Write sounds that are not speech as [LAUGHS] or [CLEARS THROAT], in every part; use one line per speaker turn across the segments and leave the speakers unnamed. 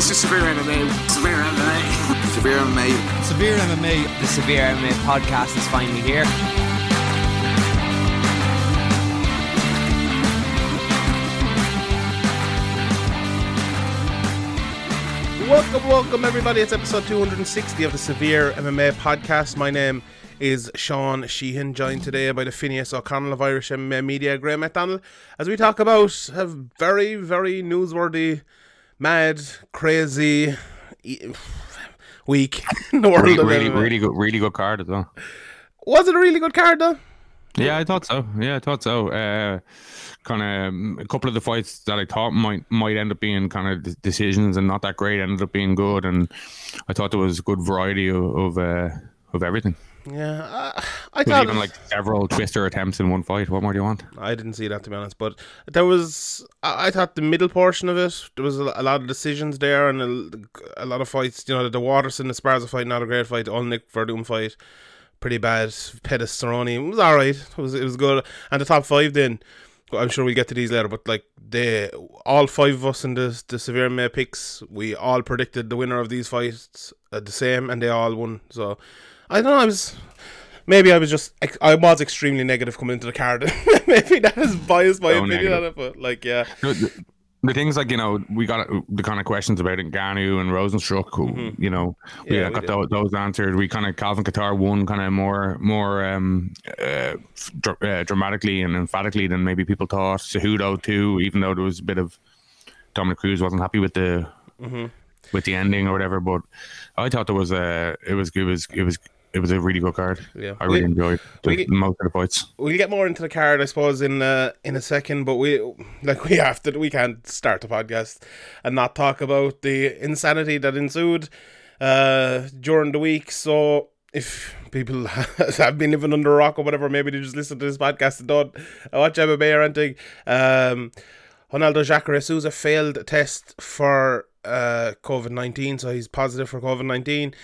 This is Severe MMA. Severe MMA. [LAUGHS]
Severe MMA.
Severe MMA.
The Severe MMA podcast is finally here.
Welcome, welcome, everybody. It's episode 260 of the Severe MMA podcast. My name is Sean Sheehan, joined today by the Phineas O'Connell of Irish MMA Media, Graham McDonald, as we talk about a very, very newsworthy, mad, crazy week in [LAUGHS] the world
Really, really, really good, really good card as well.
Was it a really good card, though?
Yeah, I thought so. Yeah, I thought so. Uh, kind of a couple of the fights that I thought might might end up being kind of decisions and not that great ended up being good, and I thought there was a good variety of of, uh, of everything.
Yeah, uh, I thought
even like several twister attempts in one fight. What more do you want?
I didn't see that to be honest, but there was. I, I thought the middle portion of it, there was a, a lot of decisions there and a, a lot of fights. You know, the Waterson Esparza fight, not a great fight. Oleinik Werdum fight, pretty bad. Pettis Cerrone it was all right. It was it was good. And the top five then. I'm sure we'll get to these later, but like they, all five of us in the the severe May picks, we all predicted the winner of these fights uh, the same, and they all won. So I don't know. I was maybe I was just I was extremely negative coming into the card. [LAUGHS] maybe that is biased my
So
opinion on
negative.
it, but like yeah,
The, the things like you know, we got the kind of questions about Ngannou and Rozenstruik. Who, You know, we
Yeah,
uh,
we
got those, those answered. We kind of Calvin Kattar won kind of more more um, uh, dr- uh, dramatically and emphatically than maybe people thought. Cejudo too, even though there was a bit of Dominick Cruz wasn't happy with the with the ending or whatever. But I thought there was a it was it was it was it was a really good card.
Yeah.
I really
We-
enjoyed the,
we-
most of the fights.
we'll get more into the card, I suppose, in uh, in a second. But we like [LAUGHS] we have to, we can't start the podcast and not talk about the insanity that ensued uh, during the week. So if people [LAUGHS] have been living under a rock or whatever, maybe they just listen to this podcast and don't watch MMA or anything. Um, Ronaldo Jacare Souza failed a test for uh, COVID nineteen, so he's positive for COVID nineteen.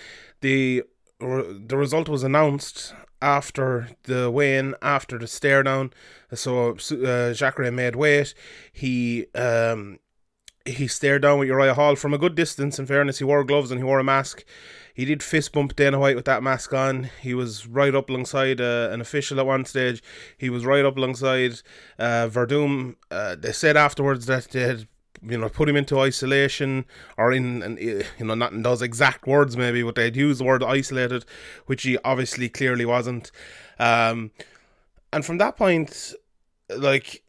The the result was announced after the weigh-in, after the stare down. So uh, Jacare made weight. He um he stared down with Uriah Hall from a good distance. In fairness, he wore gloves and he wore a mask. He did fist bump Dana White with that mask on. He was right up alongside uh, an official at one stage. He was right up alongside uh, Werdum. Uh, they said afterwards that they had, you know, put him into isolation or in, in, you know, not in those exact words maybe, but they'd use the word isolated, which he obviously clearly wasn't. Um, and from that point, like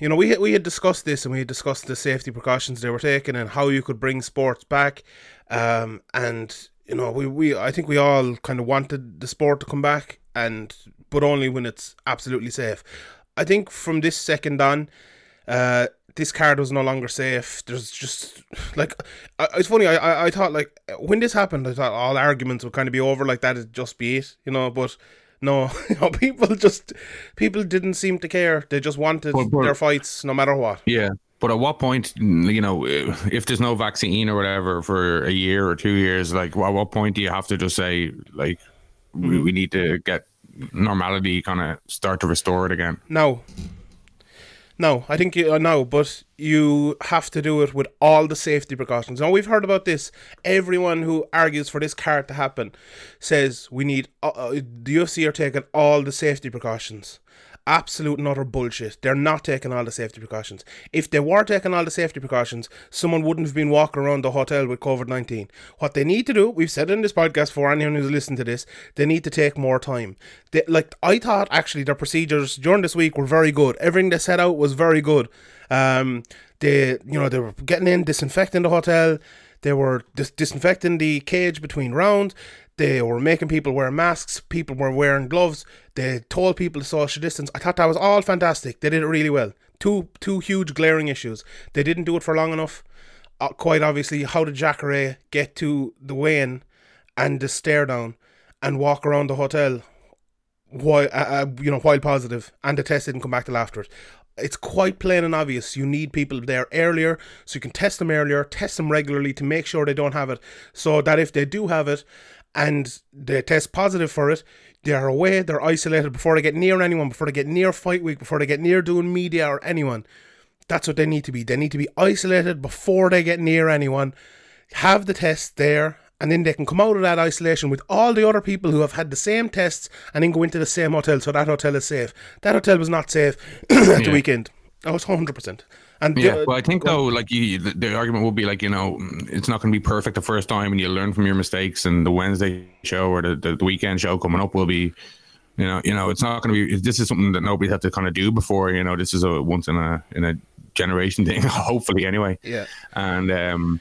you know, we had, we had discussed this and we had discussed the safety precautions they were taking and how you could bring sports back. Um, and you know, we, we I think we all kind of wanted the sport to come back, and but only when it's absolutely safe. I think from this second on, uh, this card was no longer safe. There's just like I, it's funny. I, I I thought like when this happened, I thought all arguments would kind of be over. Like that would just be it, you know. But no, [LAUGHS] you know, people just people didn't seem to care. They just wanted
But- but-
their fights no matter what.
Yeah. But at what point, you know, if there's no vaccine or whatever for a year or two years, like, at what point do you have to just say, like, we, we need to get normality, kind of start to restore it again?
No. No, I think you uh, no, but you have to do it with all the safety precautions. Now we've heard about this. Everyone who argues for this card to happen says we need uh, uh, the UFC are taking all the safety precautions. Absolute and utter bullshit. They're not taking all the safety precautions. If they were taking all the safety precautions, someone wouldn't have been walking around the hotel with COVID 19. What they need to do, we've said it in this podcast for anyone who's listened to this, they need to take more time. They, like, I thought actually their procedures during this week were very good. Everything they set out was very good. Um, they, you know, they were getting in, disinfecting the hotel. They were dis- disinfecting the cage between rounds. They were making people wear masks. People were wearing gloves. They told people to social distance. I thought that was all fantastic. They did it really well. Two two huge glaring issues. They didn't do it for long enough. Uh, quite obviously, how did Jacare get to the weigh-in and the stare down and walk around the hotel while uh, uh, you know while positive and the test didn't come back till after it it's quite plain and obvious you need people there earlier so you can test them earlier test them regularly to make sure they don't have it so that if they do have it and they test positive for it they're away they're isolated before they get near anyone before they get near fight week before they get near doing media or anyone. That's what they need to be. They need to be isolated before they get near anyone have the test there and then they can come out of that isolation with all the other people who have had the same tests and then go into the same hotel. So that hotel is safe. That hotel was not safe [CLEARS THROAT] at
Yeah.
the weekend. That was 100% and
Yeah,
the-
well, I think though, like you, the, the argument will be like you know, it's not going to be perfect the first time, and you learn from your mistakes. And the Wednesday show or the, the, the weekend show coming up will be, you know, you know, it's not going to be. This is something that nobody's had to kind of do before. You know, this is a once in a in a generation [LAUGHS] thing, hopefully anyway.
yeah
And um,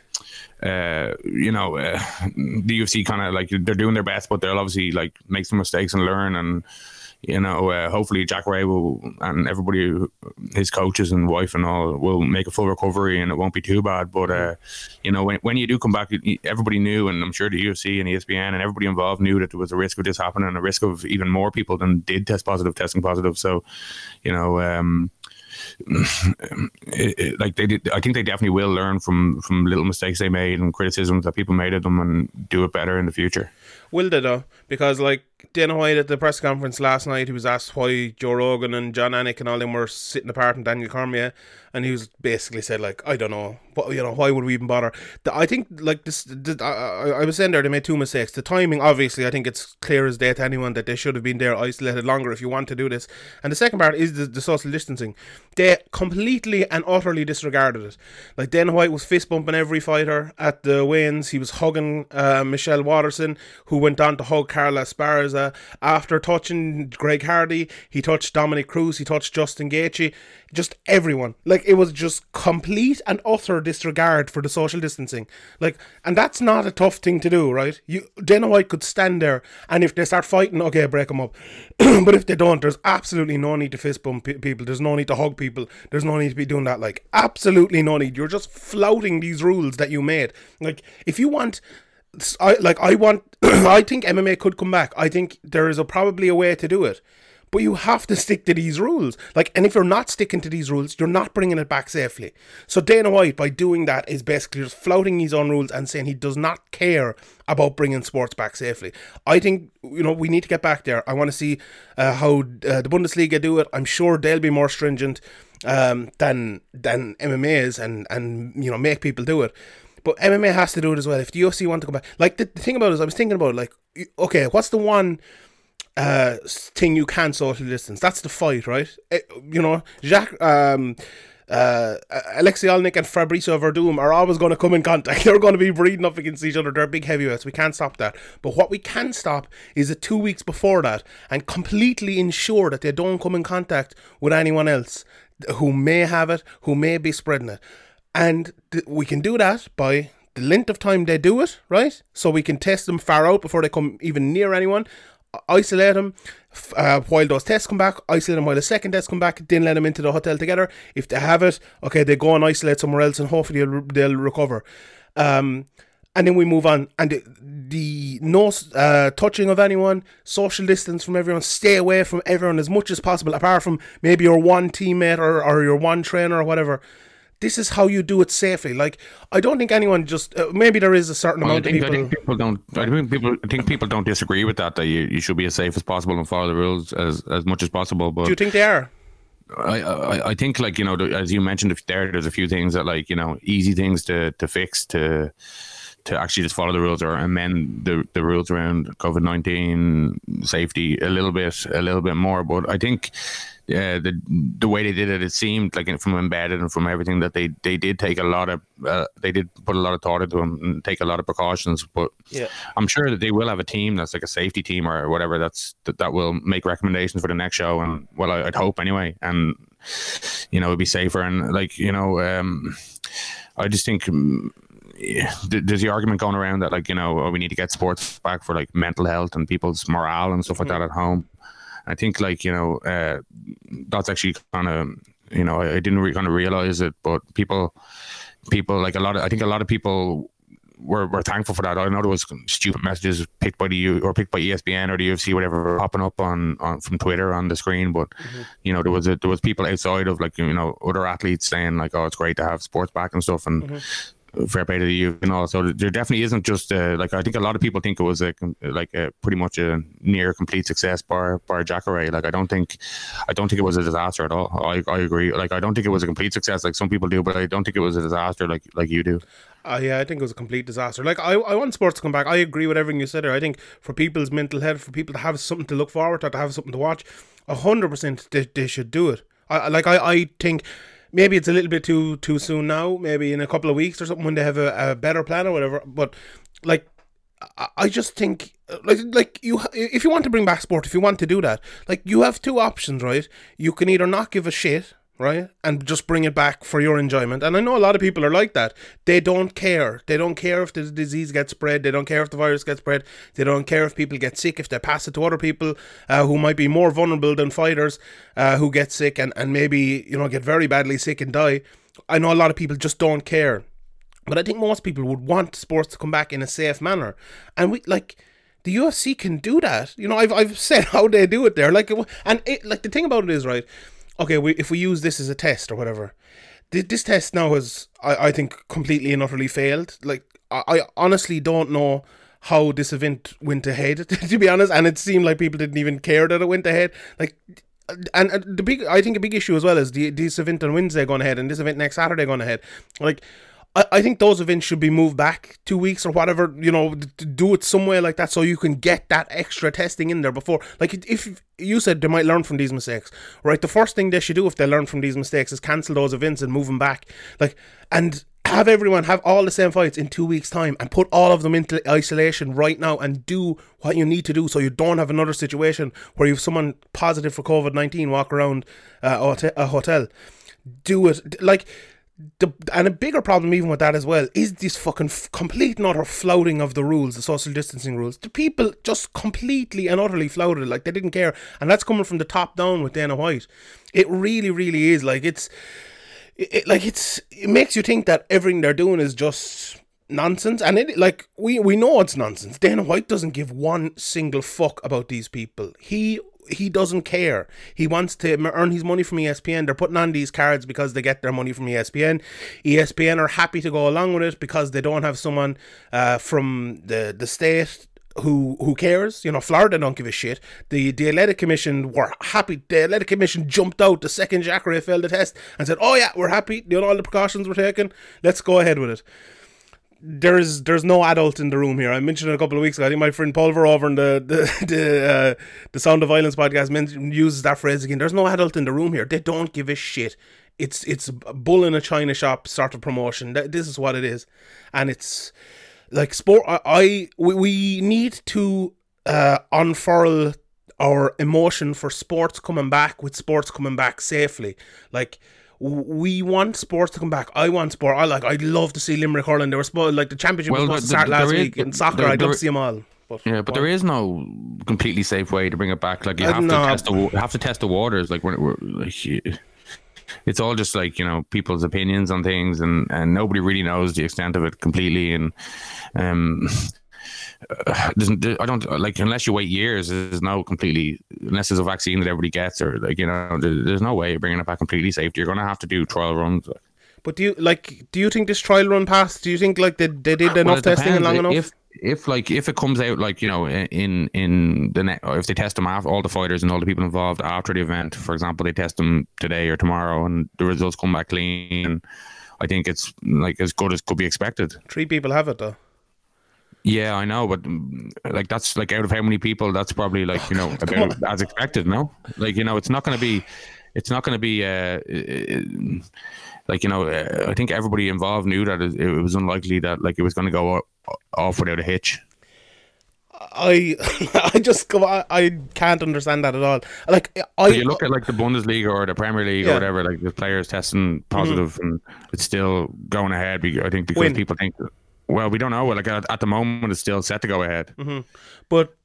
uh, you know, uh, the UFC kind of like they're doing their best, but they'll obviously like make some mistakes and learn and you know, uh, hopefully Jacare will and everybody, who- his coaches and wife and all, will make a full recovery and it won't be too bad. But uh, you know, when, when you do come back, everybody knew, and I'm sure the UFC and ESPN and everybody involved knew that there was a risk of this happening and a risk of even more people than did test positive, testing positive. So, you know, um, [CLEARS THROAT] it, it- like they did, I think they definitely will learn from from little mistakes they made and criticisms that people made of them and do it better in the future.
Will they though? Because like Dana White at the press conference last night, he was asked why Joe Rogan and Jon Anik and all them were sitting apart and Daniel Cormier, and he was basically said like, I don't know, what you know, why would we even bother? The, I think like this, the, I, I was saying there they made two mistakes. The timing, obviously, I think it's clear as day to anyone that they should have been there isolated longer if you want to do this. And the second part is the, the social distancing. They completely and utterly disregarded it. Like Dana White was fist bumping every fighter at the weigh-ins. He was hugging uh, Michelle Waterson, who went on to hug Carla Esparza. Uh, after touching Greg Hardy, he touched Dominick Cruz. He touched Justin Gaethje. Just everyone. Like it was just complete and utter disregard for the social distancing. Like, and that's not a tough thing to do, right? You Dana White could stand there, and if they start fighting, okay, break them up. [CLEARS THROAT] but if they don't, there's absolutely no need to fist bump pe- people. There's no need to hug people. There's no need to be doing that. Like, absolutely no need. You're just flouting these rules that you made. Like, if you want. I like I want [CLEARS THROAT] I think MMA could come back. I think there is a probably a way to do it. But you have to stick to these rules. Like and if you're not sticking to these rules, you're not bringing it back safely. So Dana White by doing that is basically just flouting his own rules and saying he does not care about bringing sports back safely. I think you know we need to get back there. I want to see uh, how uh, the Bundesliga do it. I'm sure they'll be more stringent um, than than MMA is and and you know make people do it. But MMA has to do it as well. If the UFC want to come back, like the, the thing about it is, I was thinking about it, like, okay, what's the one uh thing you can social distance? That's the fight, right? Eh, you know, Jacques, um, uh, Alexei Oleinik and Fabricio Werdum are always going to come in contact. [LAUGHS] They're going to be breeding up against each other. They're big heavyweights. We can't stop that. But what we can stop is the two weeks before that and completely ensure that they don't come in contact with anyone else who may have it, who may be spreading it. And th- we can do that by the length of time they do it, right? So we can test them far out before they come even near anyone. Isolate them uh, while those tests come back. Isolate them while the second test come back. Then let them into the hotel together. If they have it, okay, they go and isolate somewhere else, and hopefully they'll, they'll recover. Um, and then we move on. And the, the no uh, touching of anyone, social distance from everyone, stay away from everyone as much as possible, apart from maybe your one teammate or, or your one trainer or whatever. This is how you do it safely. Like I don't think anyone just uh, maybe there is a certain
I
amount of
think, I
people.
think people don't. I think people. I think people don't disagree with that. That you, you should be as safe as possible and follow the rules as, as much as possible. But
do you think they are?
I, I I think like you know as you mentioned if there, there's a few things that like you know easy things to to fix to to actually just follow the rules or amend the, the rules around COVID nineteen safety a little bit a little bit more. But I think uh, the the way they did it, it seemed like from embedded and from everything that they they did take a lot of uh, they did put a lot of thought into them and take a lot of precautions. But
Yeah.
I'm sure that they will have a team that's like a safety team or whatever that's that, that will make recommendations for the next show and well I, I'd hope anyway and you know it'd be safer and like you know um I just think um, yeah, there's the argument going around that like you know oh, we need to get sports back for like mental health and people's morale and stuff like that at home I think like you know uh, that's actually kind of you know I, I didn't re- kind of realize it but people people like a lot of I think a lot of people we're, we're thankful for that. I know there was stupid messages picked by the U or picked by ESPN or the UFC, whatever, popping up on, on from Twitter on the screen. But you know, there was a, there was people outside of like you know other athletes saying like, oh, it's great to have sports back and stuff, and fair play to the youth and all. So there definitely isn't just uh, like I think a lot of people think it was a like a pretty much a near complete success bar bar Jacare. Like I don't think I don't think it was a disaster at all. I, I agree. Like I don't think it was a complete success like some people do, but I don't think it was a disaster like like you do.
Uh, yeah, I think it was a complete disaster. Like, I, I want sports to come back. I agree with everything you said there. I think for people's mental health, for people to have something to look forward to, to have something to watch, a hundred percent they, they should do it. I- like I, I think maybe it's a little bit too too soon now. Maybe in a couple of weeks or something when they have a, a better plan or whatever. But like I- I just think uh, like like you if you want to bring back sport, if you want to do that, like you have two options, right? You can either not give a shit, right, and just bring it back for your enjoyment. And I know a lot of people are like that. They don't care. They don't care if the disease gets spread. They don't care if the virus gets spread. They don't care if people get sick. If they pass it to other people uh, who might be more vulnerable than fighters uh, who get sick and and maybe you know get very badly sick and die. I know a lot of people just don't care. But I think most people would want sports to come back in a safe manner, and we like the UFC can do that. You know, I've I've [LAUGHS] said how they do it there. Like, and it, like the thing about it is right. Okay, we, if we use this as a test or whatever, th- this test now has I, I think completely and utterly failed. Like, I, I honestly don't know how this event went ahead. [LAUGHS] To be honest, and it seemed like people didn't even care that it went ahead. Like and the big I think a big issue as well is the this event on Wednesday going ahead and this event next Saturday going ahead. Like I, I think those events should be moved back two weeks or whatever, you know, do it somewhere like that so you can get that extra testing in there before. Like if you said they might learn from these mistakes, right? The first thing they should do if they learn from these mistakes is cancel those events and move them back. Like and have everyone have all the same fights in two weeks' time and put all of them into isolation right now and do what you need to do so you don't have another situation where you have someone positive for COVID 19 walk around uh, a hotel. Do it. Like, the, and a bigger problem even with that as well is this fucking f- complete and utter flouting of the rules, the social distancing rules. The people just completely and utterly flouted it, like they didn't care, and that's coming from the top down with Dana White. It really, really is like it's, it, it- like it's it makes you think that everything they're doing is just nonsense, and it like we we know it's nonsense. Dana White doesn't give one single fuck about these people. He he doesn't care. He wants to earn his money from ESPN. They're putting on these cards because they get their money from ESPN. ESPN are happy to go along with it because they don't have someone uh, from the the state who who cares? You know, Florida don't give a shit. The the athletic commission were happy. The athletic commission jumped out the second Jacare failed the test and said, "Oh yeah, we're happy. You know, all the precautions were taken. Let's go ahead with it." There's there's no adult in the room here. I mentioned it a couple of weeks ago. I think my friend Pulver over in the the [LAUGHS] the, uh, the Sound of Violence podcast mentioned, uses that phrase again. There's no adult in the room here. They don't give a shit. It's it's bull in a china shop sort of promotion. Th- This is what it is, and it's like sport. I, I we, we need to uh, unfurl our emotion for sports coming back with sports coming back safely. Like we want sports to come back. I want sport. I like. I'd love to see Limerick hurling. They were supposed like the championship
Well,
was supposed to
there-
start last
there is-
week in soccer.
there-
I'd love
there-
to see them all. But
Yeah, but there is no completely safe way to bring it back. Like you
Uh,
have
no.
to test the have to test the waters. Like we're, we're like, it's all just like you know people's opinions on things, and and nobody really knows the extent of it completely. And um, I don't like unless you wait years. There's no completely unless there's a vaccine that everybody gets, or like you know, there, there's no way of bringing it back completely safe. You're going to have to do trial runs.
but do you like? Do you think this trial run passed? Do you think like they they did enough
Well,
testing and long enough?
If if like if it comes out like you know in in the net, if they test them after all the fighters and all the people involved after the event, for example, they test them today or tomorrow, and the results come back clean. I think it's like as good as could be expected.
Three people have it though.
Yeah, I know, but mm, like that's like out of how many people? That's probably like you know about as expected. No, like you know, it's not going to be, it's not going to be. Uh, like you know, uh, I think everybody involved knew that it, it was unlikely that like it was going to go off without a hitch.
I [LAUGHS] I just go. I, I can't understand that at all. Like I
So you look at like the Bundesliga or the Premier League
Yeah.
or whatever, like the players testing positive and it's still going ahead. I think because people think, well, we don't know. Like at, at the moment, it's still set to go ahead. Mm-hmm.
But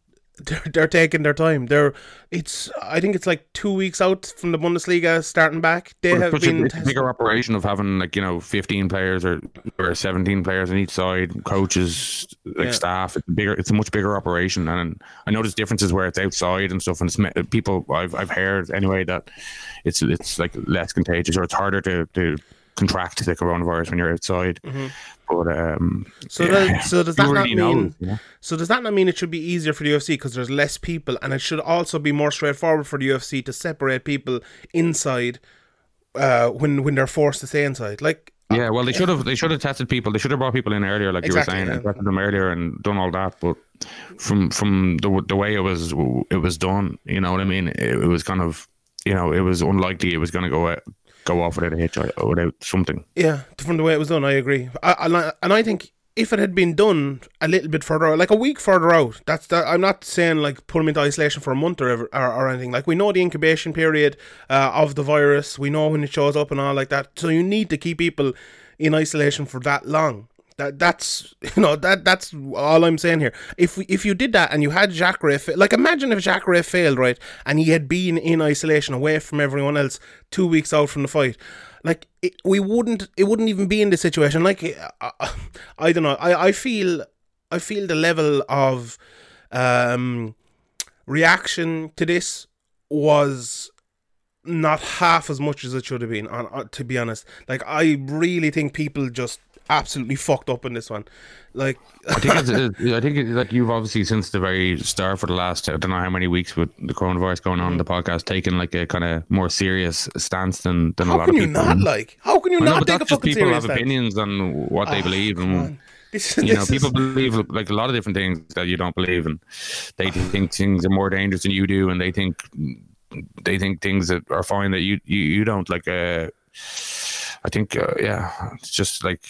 they're, they're taking their time. They're it's I think it's like two weeks out from the Bundesliga starting back. They
But
have
such
been
a
test-
bigger operation of having like you know 15 players or or 17 players on each side, coaches, like
Yeah.
staff. It's a bigger. It's a much bigger operation, and I know there's differences where it's outside and stuff. And it's, people I've I've heard anyway that it's it's like less contagious or it's harder to to contract the coronavirus when you're outside. But um,
Mm-hmm. So
yeah,
does- so does that not
really knows,
mean-
you know?
So does that not mean it should be easier for the UFC because there's less people, and it should also be more straightforward for the UFC to separate people inside uh, when when they're forced to stay inside? Like,
Yeah, well, they should have they should have tested people. They should have brought people in earlier, like
Exactly,
you were saying, and
yeah.
tested them earlier and done all that. But from from the the way it was it was done, you know what I mean? It, it was kind of you know it was unlikely it was going to go out, go off hitch or without something.
yeah, from the way it was done, I agree. I, and I and I think if it had been done a little bit further like a week further out, that's that. I'm not saying like put them into isolation for a month or ever, or, or anything. Like we know the incubation period uh, of the virus, we know when it shows up and all like that. So you need to keep people in isolation for that long. That that's [LAUGHS] you know that that's all I'm saying here. If we, if you did that and you had Jacare, like imagine if Jacare failed right, and he had been in isolation away from everyone else two weeks out from the fight, like it, we wouldn't it wouldn't even be in this situation. Like I, I, don't know. I I feel I feel the level of um reaction to this was not half as much as it should have been. On, on to be honest, like I really think people just absolutely fucked up in this one. Like
I think it's, [LAUGHS] I think it's like you've obviously since the very start for the last I don't know how many weeks with the coronavirus going on, the podcast taken like a kind of more serious stance than than a
how
lot
can
of
you
people.
not like? How can you
I know,
not
but
take a fucking
people have
stance?
opinions on what they believe and. [LAUGHS]
This,
you know,
is-
people believe like a lot of different things that you don't believe, and they think things are more dangerous than you do, and they think they think things that are fine that you you, you don't. Like, uh, I think, uh, yeah, it's just like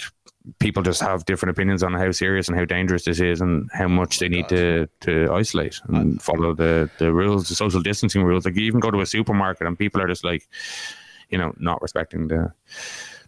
people just have different opinions on how serious and how dangerous this is, and how much they need to to isolate and follow the the rules, the social distancing rules. Like, you even go to a supermarket, and people are just like, you know, not respecting the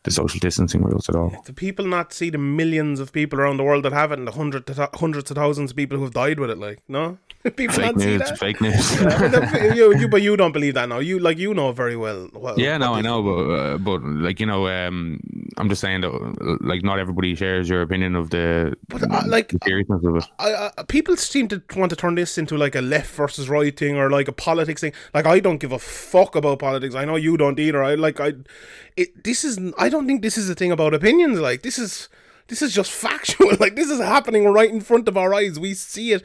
the social distancing rules at all.
Do people not see the millions of people around the world that have it, and the hundred to th- hundreds of thousands of people who have died with it? Like, no, [LAUGHS] people
Fake news,
that.
fake news. [LAUGHS]
Yeah, [LAUGHS] but you, you, but you don't believe that now. You like you know very well. well
Yeah, no,
what
I know, but uh, but like you know, um, I'm just saying that like not everybody shares your opinion of the,
But, uh, like,
the seriousness of it.
I, I, people seem to want to turn this into like a left versus right thing or like a politics thing. Like I don't give a fuck about politics. I know you don't either. I like I, it. This is. I don't think this is a thing about opinions. Like this is. This is just [LAUGHS] factual. Like this is happening right in front of our eyes. We see it.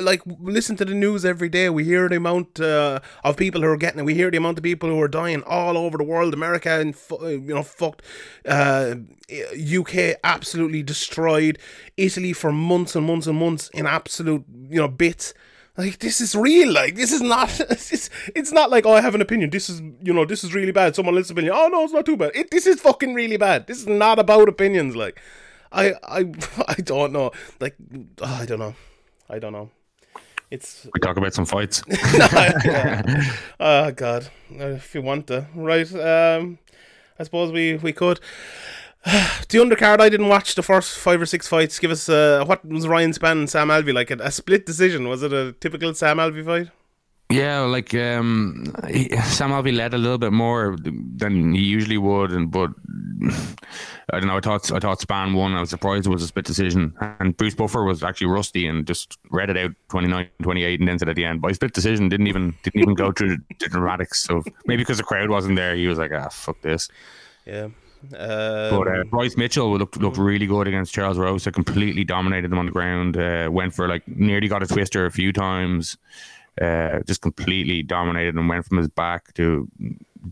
Like listen to the news every day. We hear the amount uh, of people who are getting it. We hear the amount of people who are dying all over the world. America and you know fucked. Uh, UK absolutely destroyed. Italy for months and months and months in absolute you know bits. Like this is real. Like this is not. [LAUGHS] It's, it's not like oh I have an opinion. This is you know this is really bad. Someone else's opinion. Oh no, it's not too bad. It, this is fucking really bad. This is not about opinions. Like I I [LAUGHS] I don't know. Like oh, I don't know. I don't know. It's
We talk about some fights. [LAUGHS]
oh god. Uh, If you want to, right? Um, I suppose we we could. [SIGHS] The undercard, I didn't watch the first five or six fights. Give us uh, what was Ryan Spann and Sam Alvey like? A, a split decision? Was it a typical Sam Alvey fight?
Yeah, like um, he, Sam Alvey led a little bit more than he usually would, and but I don't know. I thought I thought Spann won. I was surprised it was a split decision, and Bruce Buffer was actually rusty and just read it out 29, 28 and then said at the end by split decision didn't even didn't even go through the dramatics of maybe because the crowd wasn't there. He was like, ah, fuck this.
Yeah. Um,
But uh, Bryce Mitchell looked looked really good against Charles Rosa. Completely dominated him on the ground. Uh, went for like nearly got a twister a few times. Uh, just completely dominated and went from his back to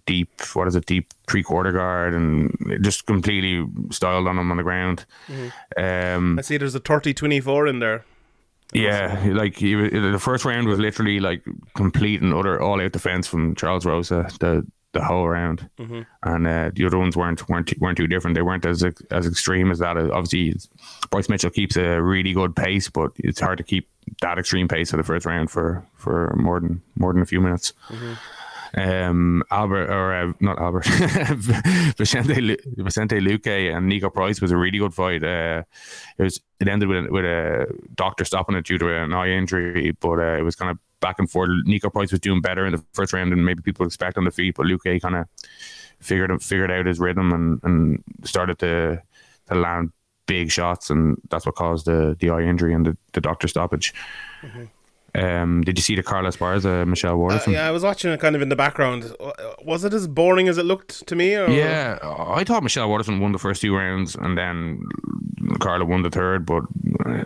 deep. What is it? Deep three quarter guard and just completely styled on him on the ground. Um,
I see there's a 30-24 in there.
yeah, like he, the first round was literally like complete and utter all out defense from Charles Rosa the the whole round, and uh, the other ones weren't weren't too, weren't too different. They weren't as as extreme as that. Obviously, it's- Bryce Mitchell keeps a really good pace, but it's hard to keep that extreme pace for the first round for for more than more than a few minutes. um, Albert or uh, not Albert, [LAUGHS] Vicente Lu- Vicente Luque and Niko Price was a really good fight. Uh, it was it ended with a, with a doctor stopping it due to an eye injury, but uh, it was kind of back and forth. Niko Price was doing better in the first round than maybe people expect on the feet, but Luque kind of figured figured out his rhythm and, and started to to land big shots, and that's what caused the the eye injury and the, the doctor stoppage. Um, did you see the Carla Esparza, Michelle
Uh, yeah, I was watching it kind of in the background. Uh, Was it as boring as it looked to me? Or?
Yeah, I thought Michelle Waterson won the first two rounds and then Carla won the third, but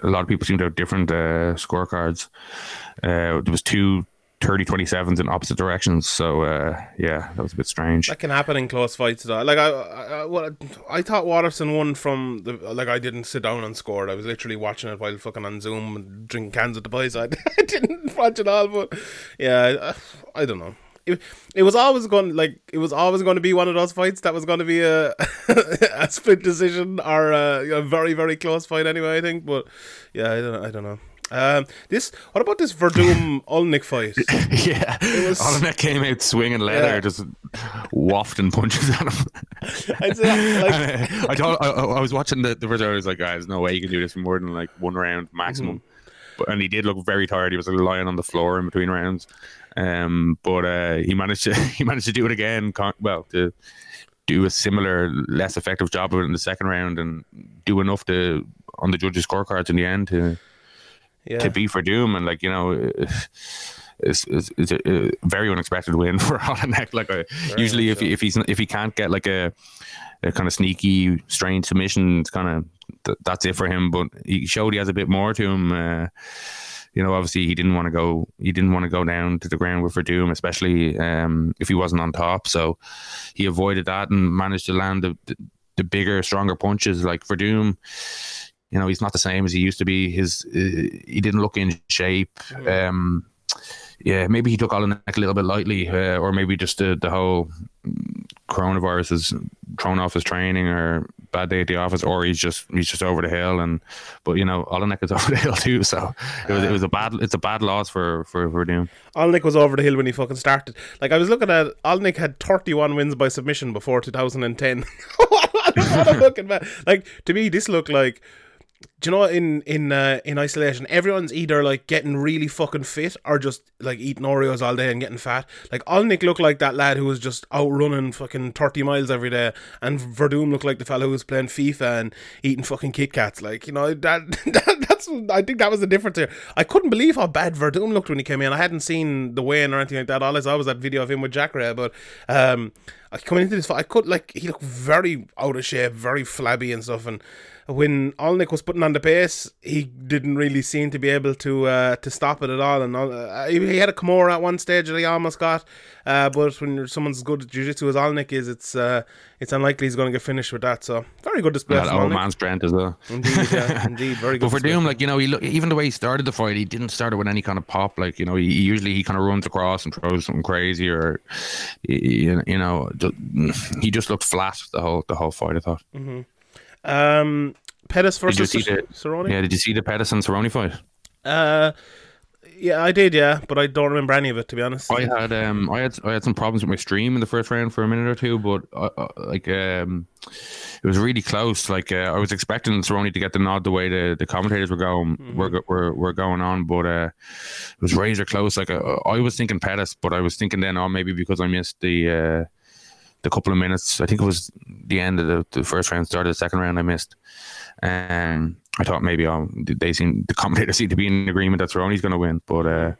a lot of people seem to have different uh, scorecards. Uh, there was two 30 27s in opposite directions, so uh, yeah, that was a bit strange.
That can happen in close fights. Though. Like I, I, I, I thought Waterson won from the. Like I didn't sit down and score. I was literally watching it while fucking on Zoom and drinking cans at the boys. I, [LAUGHS] I didn't watch it all, but yeah, I, I don't know. It, it was always going like it was always going to be one of those fights that was going to be a [LAUGHS] a split decision or a, a very very close fight anyway. I think, but yeah, I don't I don't know. Um, this what about this Werdum [LAUGHS] Oleinik fight? [LAUGHS]
yeah,
was-
Oleinik came out swinging leather,
Yeah.
just wafting punches at him. [LAUGHS]
I'd say, like,
And, uh, I thought I, I was watching the, the round. I was like, "Ah, "There's no way you can do this for more than like one round maximum." But and he did look very tired. He was like, lying on the floor in between rounds. Um, but uh, he managed to he managed to do it again. Con- well, to do a similar, less effective job of it in the second round and do enough to on the judges' scorecards in the end to
yeah.
to be Werdum and like you know. It's, it's, it's a, a very unexpected win [LAUGHS] for Oleinik. Like usually, if he, if he's if he can't get like a a kind of sneaky, strange submission, it's kind of th- that's it for him. But he showed he has a bit more to him. Uh, you know, obviously he didn't want to go. He didn't want to go down to the ground with Werdum, especially um, if he wasn't on top. So he avoided that and managed to land the the, the bigger, stronger punches. Like Werdum, you know, he's not the same as he used to be. His uh, he didn't look in shape. Um, yeah, maybe he took Oleinik a little bit lightly, uh, or maybe just the, the whole coronavirus has thrown off his training, or bad day at the office, or he's just he's just over the hill. And but you know, Oleinik is [LAUGHS] over the hill too, so it was it was a bad it's a bad loss for for for Doom.
Oleinik was over the hill when he fucking started. Like I was looking at Oleinik had 31 wins by submission before 2010. what, [LAUGHS] what a fucking man. Like to me, this looked like. Do you know in in uh, in isolation, everyone's either like getting really fucking fit or just like eating Oreos all day and getting fat. Like Oleinik looked like that lad who was just out running fucking thirty miles every day, and Werdum looked like the fellow who was playing FIFA and eating fucking Kit Kats. Like you know that, [LAUGHS] that that's I think that was the difference here. I couldn't believe how bad Werdum looked when he came in. I hadn't seen the weigh-in or anything like that. All I saw was that video of him with Jacare, but um, coming into this fight, I could like he looked very out of shape, very flabby and stuff, and when Oleinik was putting on the pace, he didn't really seem to be able to uh, to stop it at all. And uh, he had a Kimura at one stage that he almost got, uh, but when someone's good at jiu-jitsu as Oleinik is, it's uh, it's unlikely he's going to get finished with that. So very good display
That old
Oleinik.
man strength as well.
Indeed, yeah, [LAUGHS] indeed, very good.
But for
display.
Doom, like you know, he look, even the way he started the fight, he didn't start it with any kind of pop. Like you know, he, he usually he kind of runs across and throws something crazy, or you you know, he just looked flat the whole the whole fight. I thought.
Um, Pettis
Did you
versus
the
Cerrone.
yeah? Did you see the Pedersen Cerrone fight?
Uh, yeah, I did, yeah, but I don't remember any of it to be honest.
I had um I had I had some problems with my stream in the first round for a minute or two, but uh, uh, like um it was really close. Like uh, I was expecting Cerrone to get the nod the way the, the commentators were going were, go- were were going on, but uh, it was razor close. Like uh, I was thinking Pettis, but I was thinking then oh maybe because I missed the uh, the couple of minutes. I think it was the end of the, the first round, started the second round. I missed, and I thought maybe oh, they seem the commentators [LAUGHS] seem to be in agreement that Cerrone's going to win, but uh,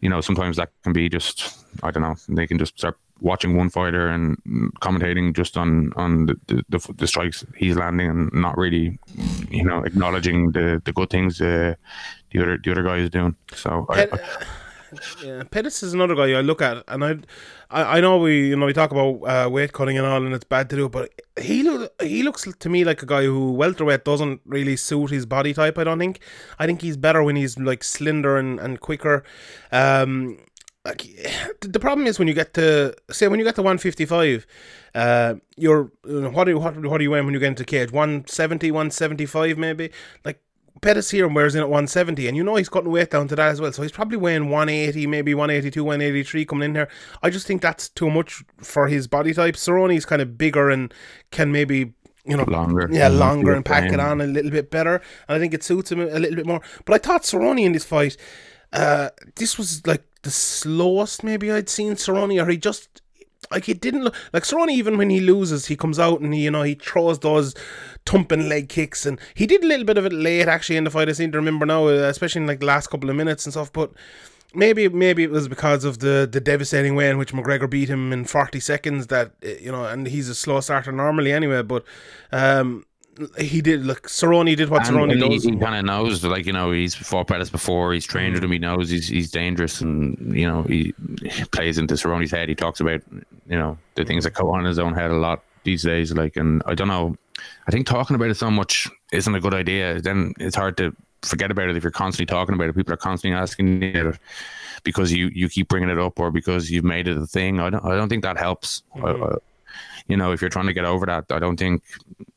you know sometimes that can be just I don't know. They can just start watching one fighter and commentating just on on the, the, the, strikes he's landing and not really you know acknowledging the, the good things uh, the other the other guy is doing. So I,
Pet- yeah, Pettis is another guy I look at, and I, I, I know we, you know, we talk about uh, weight cutting and all, and it's bad to do, but he look, he looks to me like a guy who welterweight doesn't really suit his body type. I don't think. I think he's better when he's like slender and and quicker. Um, like [SIGHS] the problem is when you get to say when you get to 155 uh you're what do you what, what do you weigh when you get into cage 170 175 maybe like Pettis here wears in at 170, and you know he's cutting weight down to that as well. So he's probably weighing 180, maybe 182, 183 coming in here. I just think that's too much for his body type. Cerrone's kind of bigger and can maybe you know,
Longer.
yeah,
Mhm.
longer and pack it on a little bit better, and I think it suits him a little bit more. But I thought Cerrone in this fight, uh, this was like the slowest maybe I'd seen Cerrone, or he just like he didn't look like Cerrone. Even when he loses, he comes out and he, you know he throws those thumping leg kicks, and he did a little bit of it late actually in the fight. I seem to remember now, uh, especially in like the last couple of minutes and stuff, but. Maybe maybe it was because of the, the devastating way in which McGregor beat him in 40 seconds that uh, you know and he's a slow starter normally anyway but um he did look Cerrone did what
And,
Cerrone
and he,
does
he kind of knows, like you know, he's fought Pettis before. He's trained with him. He knows he's he's dangerous, and you know, he plays into Cerrone's head. He talks about, you know, the things that go on in his own head a lot these days. Like, and I don't know. I think talking about it so much isn't a good idea. Then it's hard to forget about it if you're constantly talking about it. People are constantly asking it because you you keep bringing it up or because you've made it a thing. I don't I don't think that helps. I- mm-hmm. I- you know, if you're trying to get over that, I don't think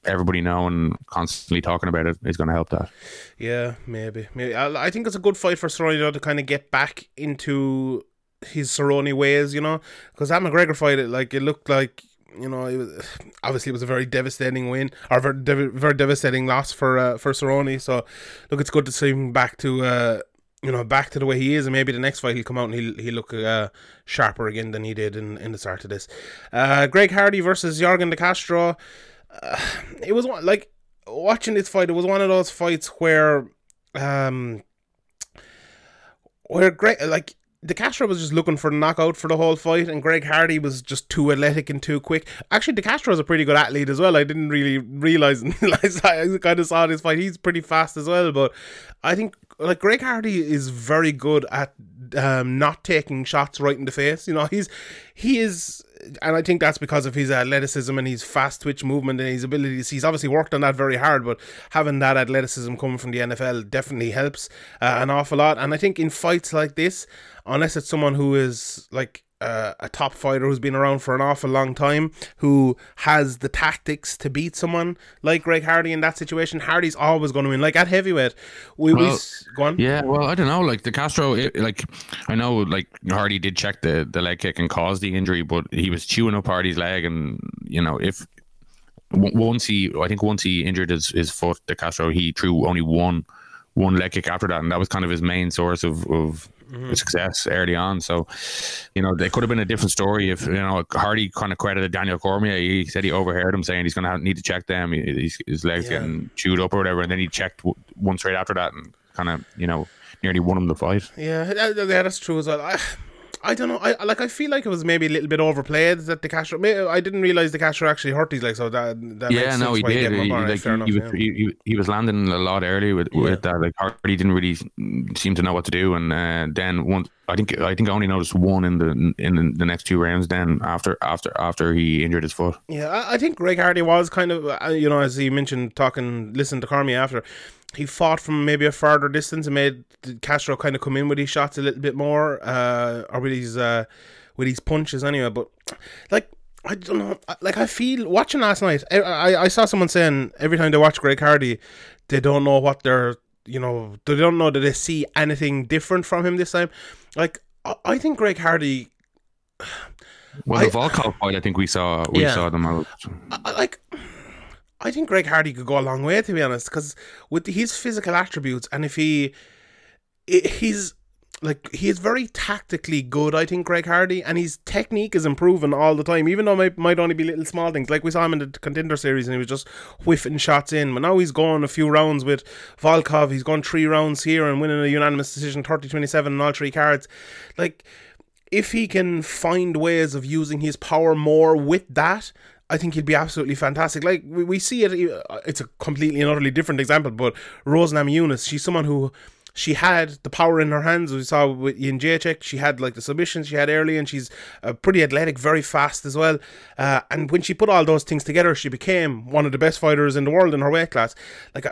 everybody knowing, constantly talking about it is going to help that.
Yeah, maybe. Maybe I, I think it's a good fight for Cerrone to kind of get back into his Cerrone ways, you know, because that McGregor fight, it like it looked like you know, it was, obviously it was a very devastating win or very, very devastating loss for uh, for Cerrone. So look, it's good to see him back to uh, you know back to the way he is, and maybe the next fight he'll come out and he'll he'll look uh, sharper again than he did in, in the start of this. Uh, Greg Hardy versus Yorgan De Castro. Uh, it was one like watching this fight. It was one of those fights where um where Greg like De Castro was just looking for a knockout for the whole fight, and Greg Hardy was just too athletic and too quick. Actually, De Castro is a pretty good athlete as well. I didn't really realize [LAUGHS] I kind of saw this fight. He's pretty fast as well, but I think like Greg Hardy is very good at um, not taking shots right in the face. You know, he's he is, and I think that's because of his athleticism and his fast twitch movement and his abilities. He's obviously worked on that very hard, but having that athleticism coming from the NFL definitely helps uh, an awful lot. And I think in fights like this, unless it's someone who is like uh, a top fighter who's been around for an awful long time, who has the tactics to beat someone like Greg Hardy in that situation, Hardy's always going to win. Like at heavyweight, we, we
Well,
s- go on.
Yeah, well, I don't know. Like De Castro, it, like I know, like Hardy did check the the leg kick and cause the injury, but he was chewing up Hardy's leg, and you know if w- once he, I think once he injured his his foot, De Castro, he threw only one one leg kick after that, and that was kind of his main source of of Mm-hmm. success early on. So, you know, it could have been a different story if you know Hardy kind of credited Daniel Cormier. He said he overheard him saying he's going to need to check them. He's, his legs
Yeah.
getting chewed up or whatever, and then he checked w- one straight after that and kind of you know nearly won him the fight.
Yeah, yeah, that's true as well. I, I don't know. I like. I feel like it was maybe a little bit overplayed that the. May, I didn't realize De Castro actually hurt his leg, so that that
yeah, no, he did. He,
up.
Like,
fair
he,
enough,
he
yeah.
he, he, he was landing a lot early with,
Yeah.
with that. Like Hardy didn't really seem to know what to do, and uh, then one. I think I think I only noticed one in the in the next two rounds. Then after after after he injured his foot.
Yeah, I, I think Greg Hardy was kind of, uh, you know, as he mentioned, talking, listen to Cormier after. He fought from maybe a further distance and made Castro kind of come in with his shots a little bit more, uh, or with his uh, with his punches anyway. But like, I don't know, like I feel watching last night. I, I I saw someone saying every time they watch Greg Hardy, they don't know what they're, you know, they don't know that they see anything different from him this time. Like, I, I think Greg Hardy
Well, the Volkov fight, I think we saw we
Yeah.
saw them out.
Like I think Greg Hardy could go a long way to be honest because with his physical attributes and if he he's like he is very tactically good I think Greg Hardy and his technique is improving all the time even though it might, might only be little small things. Like we saw him in the contender series and he was just whiffing shots in but now he's going a few rounds with Volkov he's gone three rounds here and winning a unanimous decision 30-27 on all three cards. Like if he can find ways of using his power more with that, I think he'll be absolutely fantastic. Like we, we see it, uh, it's a completely and utterly different example, but Rose Namajunas, she's someone who she had the power in her hands. We saw with Ian Jacek, she had like the submissions she had early, and she's uh, pretty athletic, very fast as well. Uh, and when she put all those things together, she became one of the best fighters in the world in her weight class. Like uh,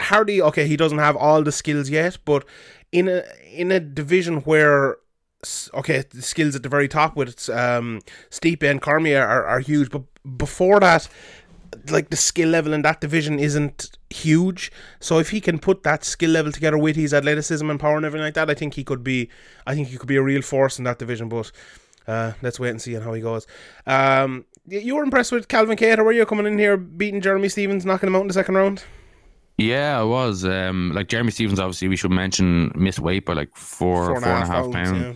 Hardy, okay, he doesn't have all the skills yet, but in a in a division where okay, the skills at the very top with um, Stipe and Cormier are, are huge, but before that, like the skill level in that division isn't huge. So if he can put that skill level together with his athleticism and power and everything like that, I think he could be. I think he could be a real force in that division. But uh, let's wait and see on how he goes. Um, you were impressed with Calvin Kattar, were you coming in here beating Jeremy Stephens, knocking him out in the second round?
Yeah, I was. Um, like Jeremy Stephens, obviously, we should mention missed weight by like four, four and, four and a half, pounds, pound, yeah.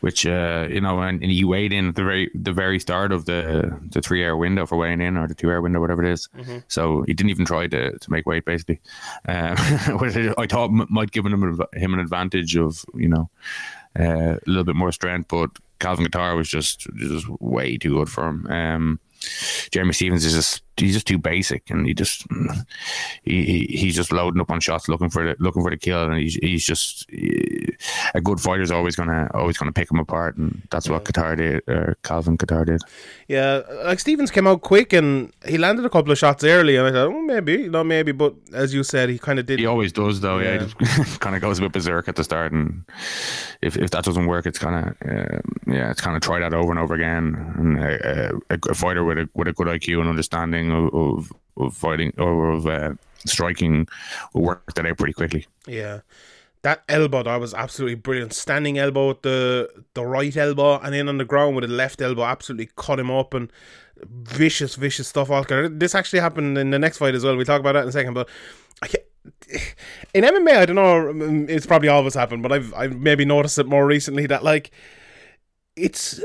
which uh, you know, and, and he weighed in at the very the very start of the the three hour window for weighing in or the two hour window, whatever it is. Mm-hmm. So he didn't even try to, to make weight, basically, um, [LAUGHS] I thought might give him him an advantage of you know uh, a little bit more strength, but Calvin Kattar was just just way too good for him. Um, Jeremy Stephens is just he's just too basic, and he just he, he's just loading up on shots, looking for the looking for the kill, and he's he's just eh, a good fighter is always gonna always gonna pick him apart, and that's what Kattar did, or Calvin Kattar did.
Yeah, like Stephens came out quick, and he landed a couple of shots early, and I thought, oh, maybe, not maybe, but as you said, he kind of did.
He always does, though. Yeah, yeah. he kind of goes a bit berserk at the start, and if if that doesn't work, it's kind of uh, eh, yeah, it's kind of try that over and over again, and a, a, a fighter with a with a good IQ and understanding of, of, of fighting or of uh, striking will work that out pretty quickly.
Yeah. That elbow that was absolutely brilliant. Standing elbow with the the right elbow and then on the ground with the left elbow absolutely cut him up and vicious, vicious stuff all This actually happened in the next fight as well. We'll talk about that in a second, but [SIGHS] in MMA, I don't know. It's probably always happened, but I've I've maybe noticed it more recently that like it's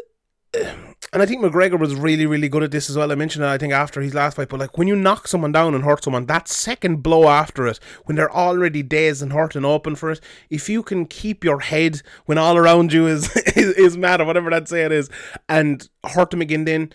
and I think McGregor was really, really good at this as well. I mentioned it, I think, after his last fight, but like when you knock someone down and hurt someone, that second blow after it, when they're already dazed and hurt and open for it, if you can keep your head when all around you is [LAUGHS] is, is mad or whatever that saying is, and hurt them again, then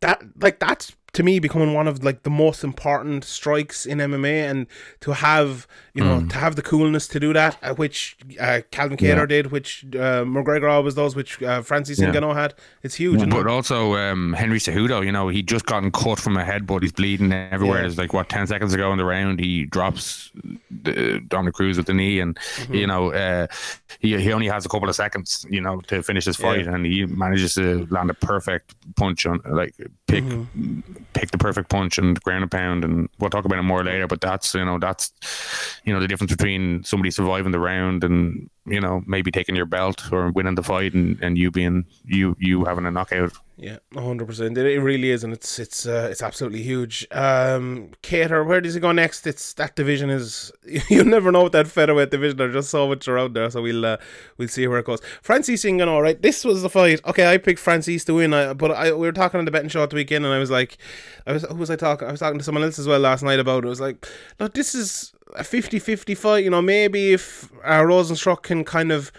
that like that's to me becoming one of like the most important strikes in MMA and to have you know mm. to have the coolness to do that uh, which uh, Calvin Kattar yeah. did which uh, McGregor always does which uh, Francis yeah. Ngannou had it's huge
but also um, Henry Cejudo you know he just gotten cut from a headbutt he's bleeding everywhere yeah. it's like what 10 seconds ago in the round he drops the, Dominick Cruz with the knee and mm-hmm. you know uh, he, he only has a couple of seconds you know to finish his fight and he manages to land a perfect punch on like pick mm-hmm pick the perfect punch and ground and pound, and we'll talk about it more later. But that's you know that's you know the difference between somebody surviving the round and you know maybe taking your belt or winning the fight and, and you being you you having a knockout.
Yeah, hundred percent. It really is, and it's it's uh, it's absolutely huge. Um, Kattar, where does he go next? It's that division is [LAUGHS] you never know with that featherweight division. There's just so much around there, so we'll uh, we'll see where it goes. Francis Ngannou, right? This was the fight. Okay, I picked Francis to win, I, but I we were talking on the betting show at the weekend, and I was like, I was who was I talking? I was talking to someone else as well last night about it. I was like, look, this is a 50-50 fight. You know, maybe if uh, Rozenstruik can kind of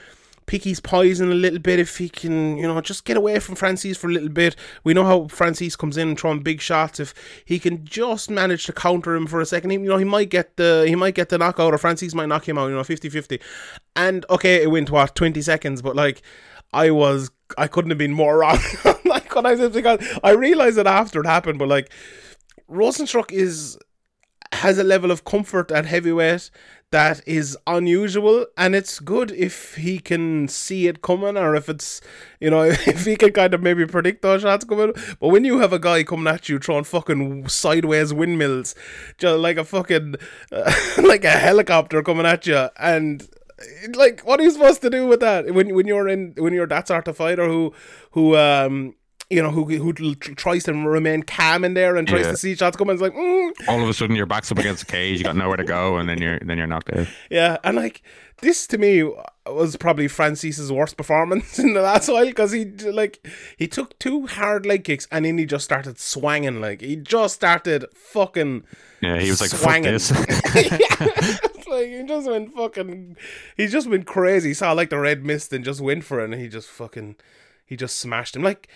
pick his poison a little bit if he can, you know, just get away from Francis for a little bit. We know how Francis comes in and throwing big shots. If he can just manage to counter him for a second, you know, he might get the he might get the knockout or Francis might knock him out, you know, 50-50. And okay, it went what, 20 seconds, but like I was I couldn't have been more [LAUGHS] wrong. like when I I realized it after it happened, but like Rozenstruik is has a level of comfort at heavyweight that is unusual and it's good if he can see it coming or if it's you know [LAUGHS] if he can kind of maybe predict those shots coming. But when you have a guy coming at you throwing fucking sideways windmills just like a fucking uh, [LAUGHS] like a helicopter coming at you and like what are you supposed to do with that? When when you're in when you're that sort of fighter who who um you know, who who tries to remain calm in there and tries yeah. to see shots coming. It's like mm.
all of a sudden your back's up against the cage, you got nowhere to go, and then you're then you're knocked out.
Yeah, and like this to me was probably Francis's worst performance [LAUGHS] in the last while because he like he took two hard leg kicks and then he just started swanging. Like he just started fucking.
Yeah, he was like, swanging. [LAUGHS] [LAUGHS]
Like he just went fucking. He just went crazy. He saw like the red mist and just went for it, and he just fucking. He just smashed him like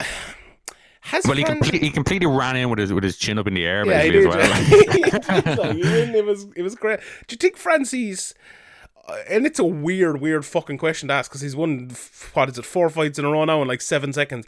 [SIGHS]
has well, he, completely, he completely ran in with his with his chin up in the air, yeah, basically, as
well. it was it was great. Do you think Francis? Uh, and it's a weird, weird fucking question to ask because he's won what is it, four fights in a row now in like seven seconds.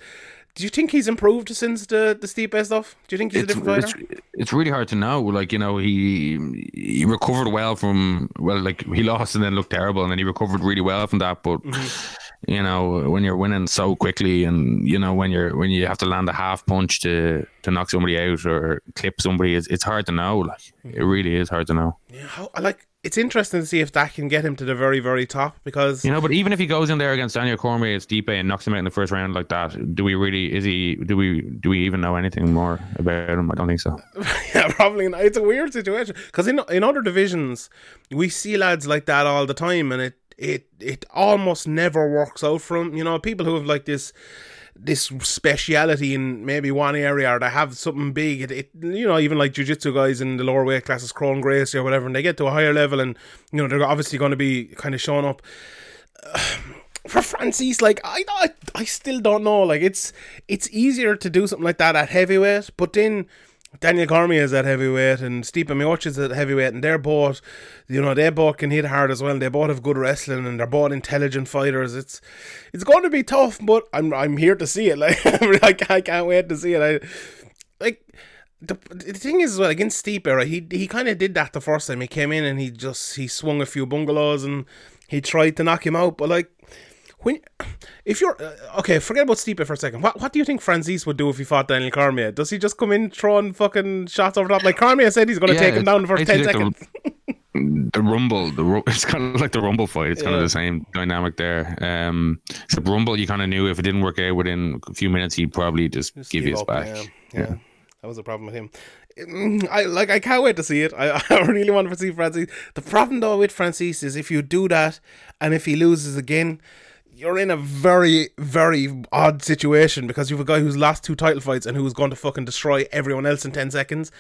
Do you think he's improved since the the Stipe stuff? Do you think he's it's, a different fighter?
It's, it's, really hard to know. Like you know, he he recovered well from well, like he lost and then looked terrible, and then he recovered really well from that. But mm-hmm You know, when you're winning so quickly, and you know when you're when you have to land a half punch to to knock somebody out or clip somebody, it's, it's hard to know. Like it mm-hmm. really is hard to know.
Yeah, how, like. It's interesting to see if that can get him to the very, very top because
You know, but even if he goes in there against Daniel Cormier, it's Stipe and knocks him out in the first round like that, do we really? Is he? Do we? Do we even know anything more about him? I don't think so. [LAUGHS]
yeah, probably not. It's a weird situation because in in other divisions we see lads like that all the time, and it it it almost never works out for them. You know, people who have like this this speciality in maybe one area or they have something big. It, it you know even like jujitsu guys in the lower weight classes, Kron Gracie or whatever, and they get to a higher level, and you know they're obviously going to be kind of showing up. [SIGHS] For Francis, like I, I, I still don't know. Like it's it's easier to do something like that at heavyweight, but then Daniel Cormier is at heavyweight and Stipe Miocic is at heavyweight, and they're both, you know, they both can hit hard as well. They both have good wrestling, and they're both intelligent fighters. It's it's going to be tough, but I'm I'm here to see it. [LAUGHS] Like I, I can't wait to see it. I like. The, the thing is, well, against Stipe, right, he he kind of did that the first time he came in, and he just he swung a few bungalows and he tried to knock him out. But like, when [COUGHS] if you're uh, okay, forget about Stipe for a second. What what do you think Francis would do if he fought Daniel Cormier? Does he just come in throwing fucking shots over top? Like Cormier said, he's going to
Yeah,
take him down for ten
basically
seconds.
the, [LAUGHS] the rumble, the ru- [LAUGHS] it's kind of like the rumble fight. It's kind
Yeah.
of the same dynamic there. Um, except rumble, you kind of knew if it didn't work out within a few minutes, he'd probably just,
Just
give you his back.
Yeah, yeah. that was a problem with him. Mm, I like. I can't wait to see it. I, [LAUGHS] I really want to see Francis. The problem though with Francis is if you do that, and if he loses again, you're in a very, very odd situation because you have a guy who's lost two title fights and who's going to fucking destroy everyone else in ten seconds.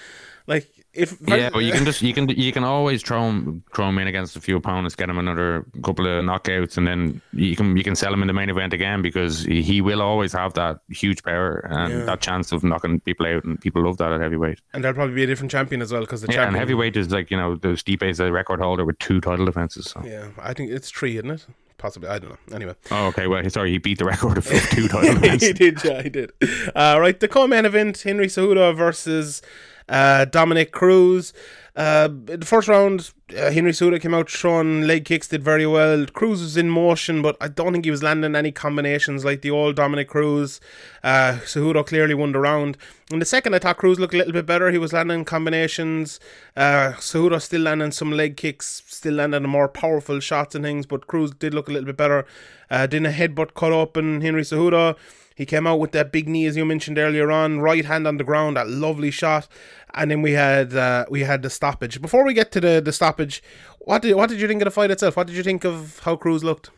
Like if
Yeah, but you can just you can you can always throw him throw him in against a few opponents, get him another couple of knockouts, and then you can you can sell him in the main event again because he, will always have that huge power and
Yeah.
that chance of knocking people out, and people love that at heavyweight.
and there'll probably be a different champion as well because the
Yeah,
champion
and heavyweight is like you know the Stipe is a record holder with two title defenses. So.
Yeah, I think it's three, isn't it? Possibly, I don't know. Anyway.
Oh, okay. Well, sorry, he beat the record of [LAUGHS] two title
he did, yeah, he did. Uh, right, the co-main event: Henry Cejudo versus uh, Dominick Cruz. Uh, in the first round, uh, Henry Cejudo came out throwing leg kicks, did very well. Cruz was in motion, but I don't think he was landing any combinations like the old Dominick Cruz. Uh, Cejudo clearly won the round. In the second, I thought Cruz looked a little bit better. He was landing combinations. Uh, Cejudo still landing some leg kicks, still landing more powerful shots and things, but Cruz did look a little bit better. Uh, didn't a headbutt cut open Henry Cejudo. He came out with that big knee, as you mentioned earlier on, right hand on the ground, that lovely shot, and then we had uh, we had the stoppage. Before we get to the, the stoppage, what did what did you think of the fight itself? What did you think of how Cruz looked?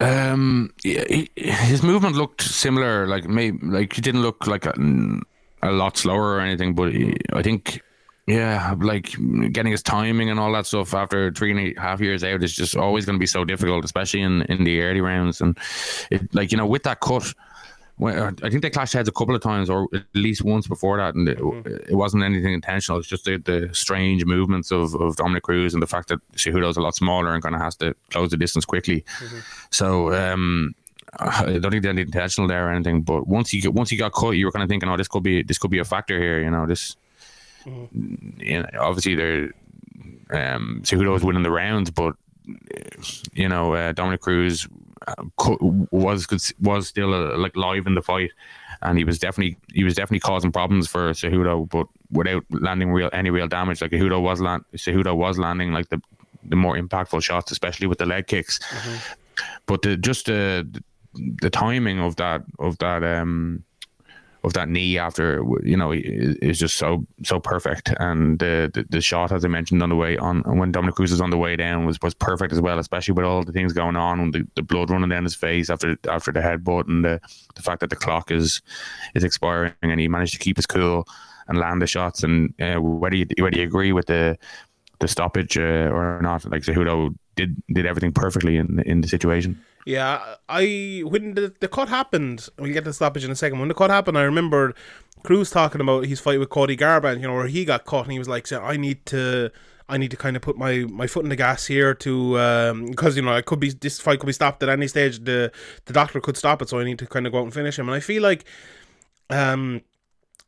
Um, he, his movement looked similar. Like maybe like he didn't look like a, a lot slower or anything, but he, I think. Yeah, like getting his timing and all that stuff after three and a half years out is just always going to be so difficult, especially in, in the early rounds. And it, like you know, with that cut, well, uh, I think they clashed heads a couple of times, or at least once before that, and it, mm-hmm. it wasn't anything intentional. It's just the, the strange movements of, of Dominick Cruz and the fact that Cejudo's a lot smaller and kind of has to close the distance quickly. Mm-hmm. So um, I don't think they're intentional there or anything. But once you get once you got caught, you were kind of thinking, oh, this could be this could be a factor here. You know, this. You know, obviously, they're um, Cejudo was winning the rounds, but you know, uh, Dominick Cruz uh, was was still uh, like live in the fight, and he was definitely he was definitely causing problems for Cejudo, but without landing real any real damage. Like Cejudo was land, Cejudo was landing like the the more impactful shots, especially with the leg kicks. But the, just the the timing of that of that um of that knee after you know is is just so so perfect. And the, the the shot as I mentioned on the way on when Dominick Cruz was on the way down was was perfect as well especially with all the things going on and the, the blood running down his face after after the headbutt and the the fact that the clock is is expiring and he managed to keep his cool and land the shots. And uh, whether you whether you agree with the the stoppage uh, or not like Cejudo did did everything perfectly in in the situation
Yeah, I when the, the cut happened, we'll get the stoppage in a second. When the cut happened, I remember Cruz talking about his fight with Cody Garbrandt, you know, where he got caught and he was like, "I need to." I need to kind of put my, my foot in the gas here to because you know I could be this fight could be stopped at any stage the the doctor could stop it so I need to kind of go out and finish him and I feel like um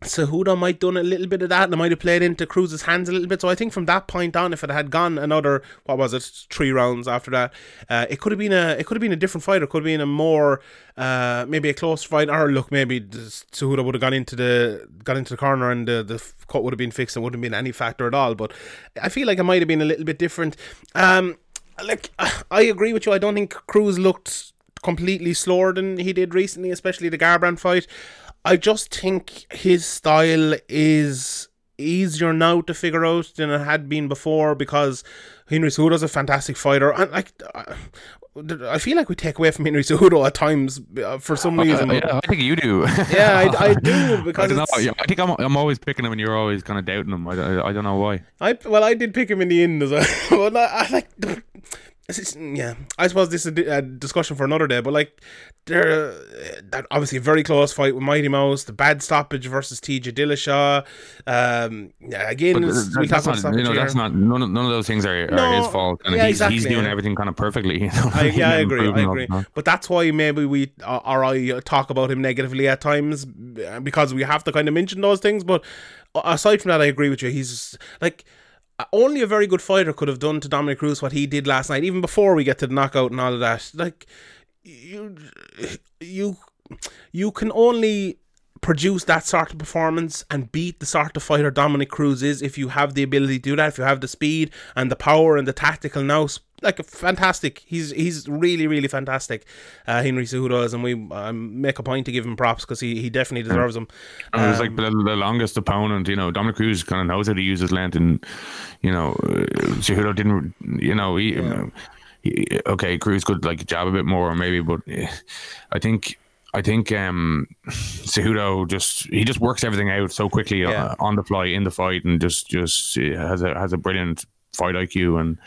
Cejudo might done a little bit of that and it might have played into Cruz's hands a little bit. So I think from that point on, if it had gone another what was it, three rounds after that, uh, it could have been a it could have been a different fight. It could have been a more uh, maybe a close fight. Or look, maybe Cejudo would have gone into the got into the corner and the, the cut would have been fixed and wouldn't have been any factor at all. But I feel like it might have been a little bit different. Um, [SIGHS] I agree with you. I don't think Cruz looked completely slower than he did recently, especially the Garbrandt fight. I just think his style is easier now to figure out than it had been before because Henry Cejudo's a fantastic fighter and like I feel like we take away from Henry Cejudo at times uh, for some reason.
Uh, yeah, I think you do. [LAUGHS]
yeah, I, I do [LAUGHS] because
I, I, think I'm, I'm always picking him and you're always kind of doubting him. I, I, I don't know why.
I well, I did pick him in the end as well. [LAUGHS] but I yeah, I suppose this is a discussion for another day, but like, there, that obviously a very close fight with Mighty Mouse, the bad stoppage versus TJ Dillashaw. Um, yeah, again,
we that's not, you know, that's not none of, none of those things are, are no, his fault. And yeah, he's, exactly, he's doing everything kind of perfectly. [LAUGHS] You know?
I, yeah, I agree. I agree. But that's why maybe we uh, or I talk about him negatively at times because we have to kind of mention those things. But aside from that, I agree with you. He's like only a very good fighter could have done to Dominick Cruz what he did last night, even before we get to the knockout and all of that. Like you, you, you can only produce that sort of performance and beat the sort of fighter Dominick Cruz is if you have the ability to do that, if you have the speed and the power and the tactical nous like a fantastic. He's he's really really fantastic. Uh, Henry Cejudo is, and we um, make a point to give him props because he, he definitely deserves them.
Um, was like the, the, longest opponent. You know, Dominick Cruz kind of knows how to use his length, and you know, uh, Cejudo didn't. You know, he, yeah. he, okay, Cruz could like jab a bit more maybe, but I think I think um, Cejudo just he just works everything out so quickly uh, yeah. uh, on the fly in the fight and just just has a has a brilliant fight IQ and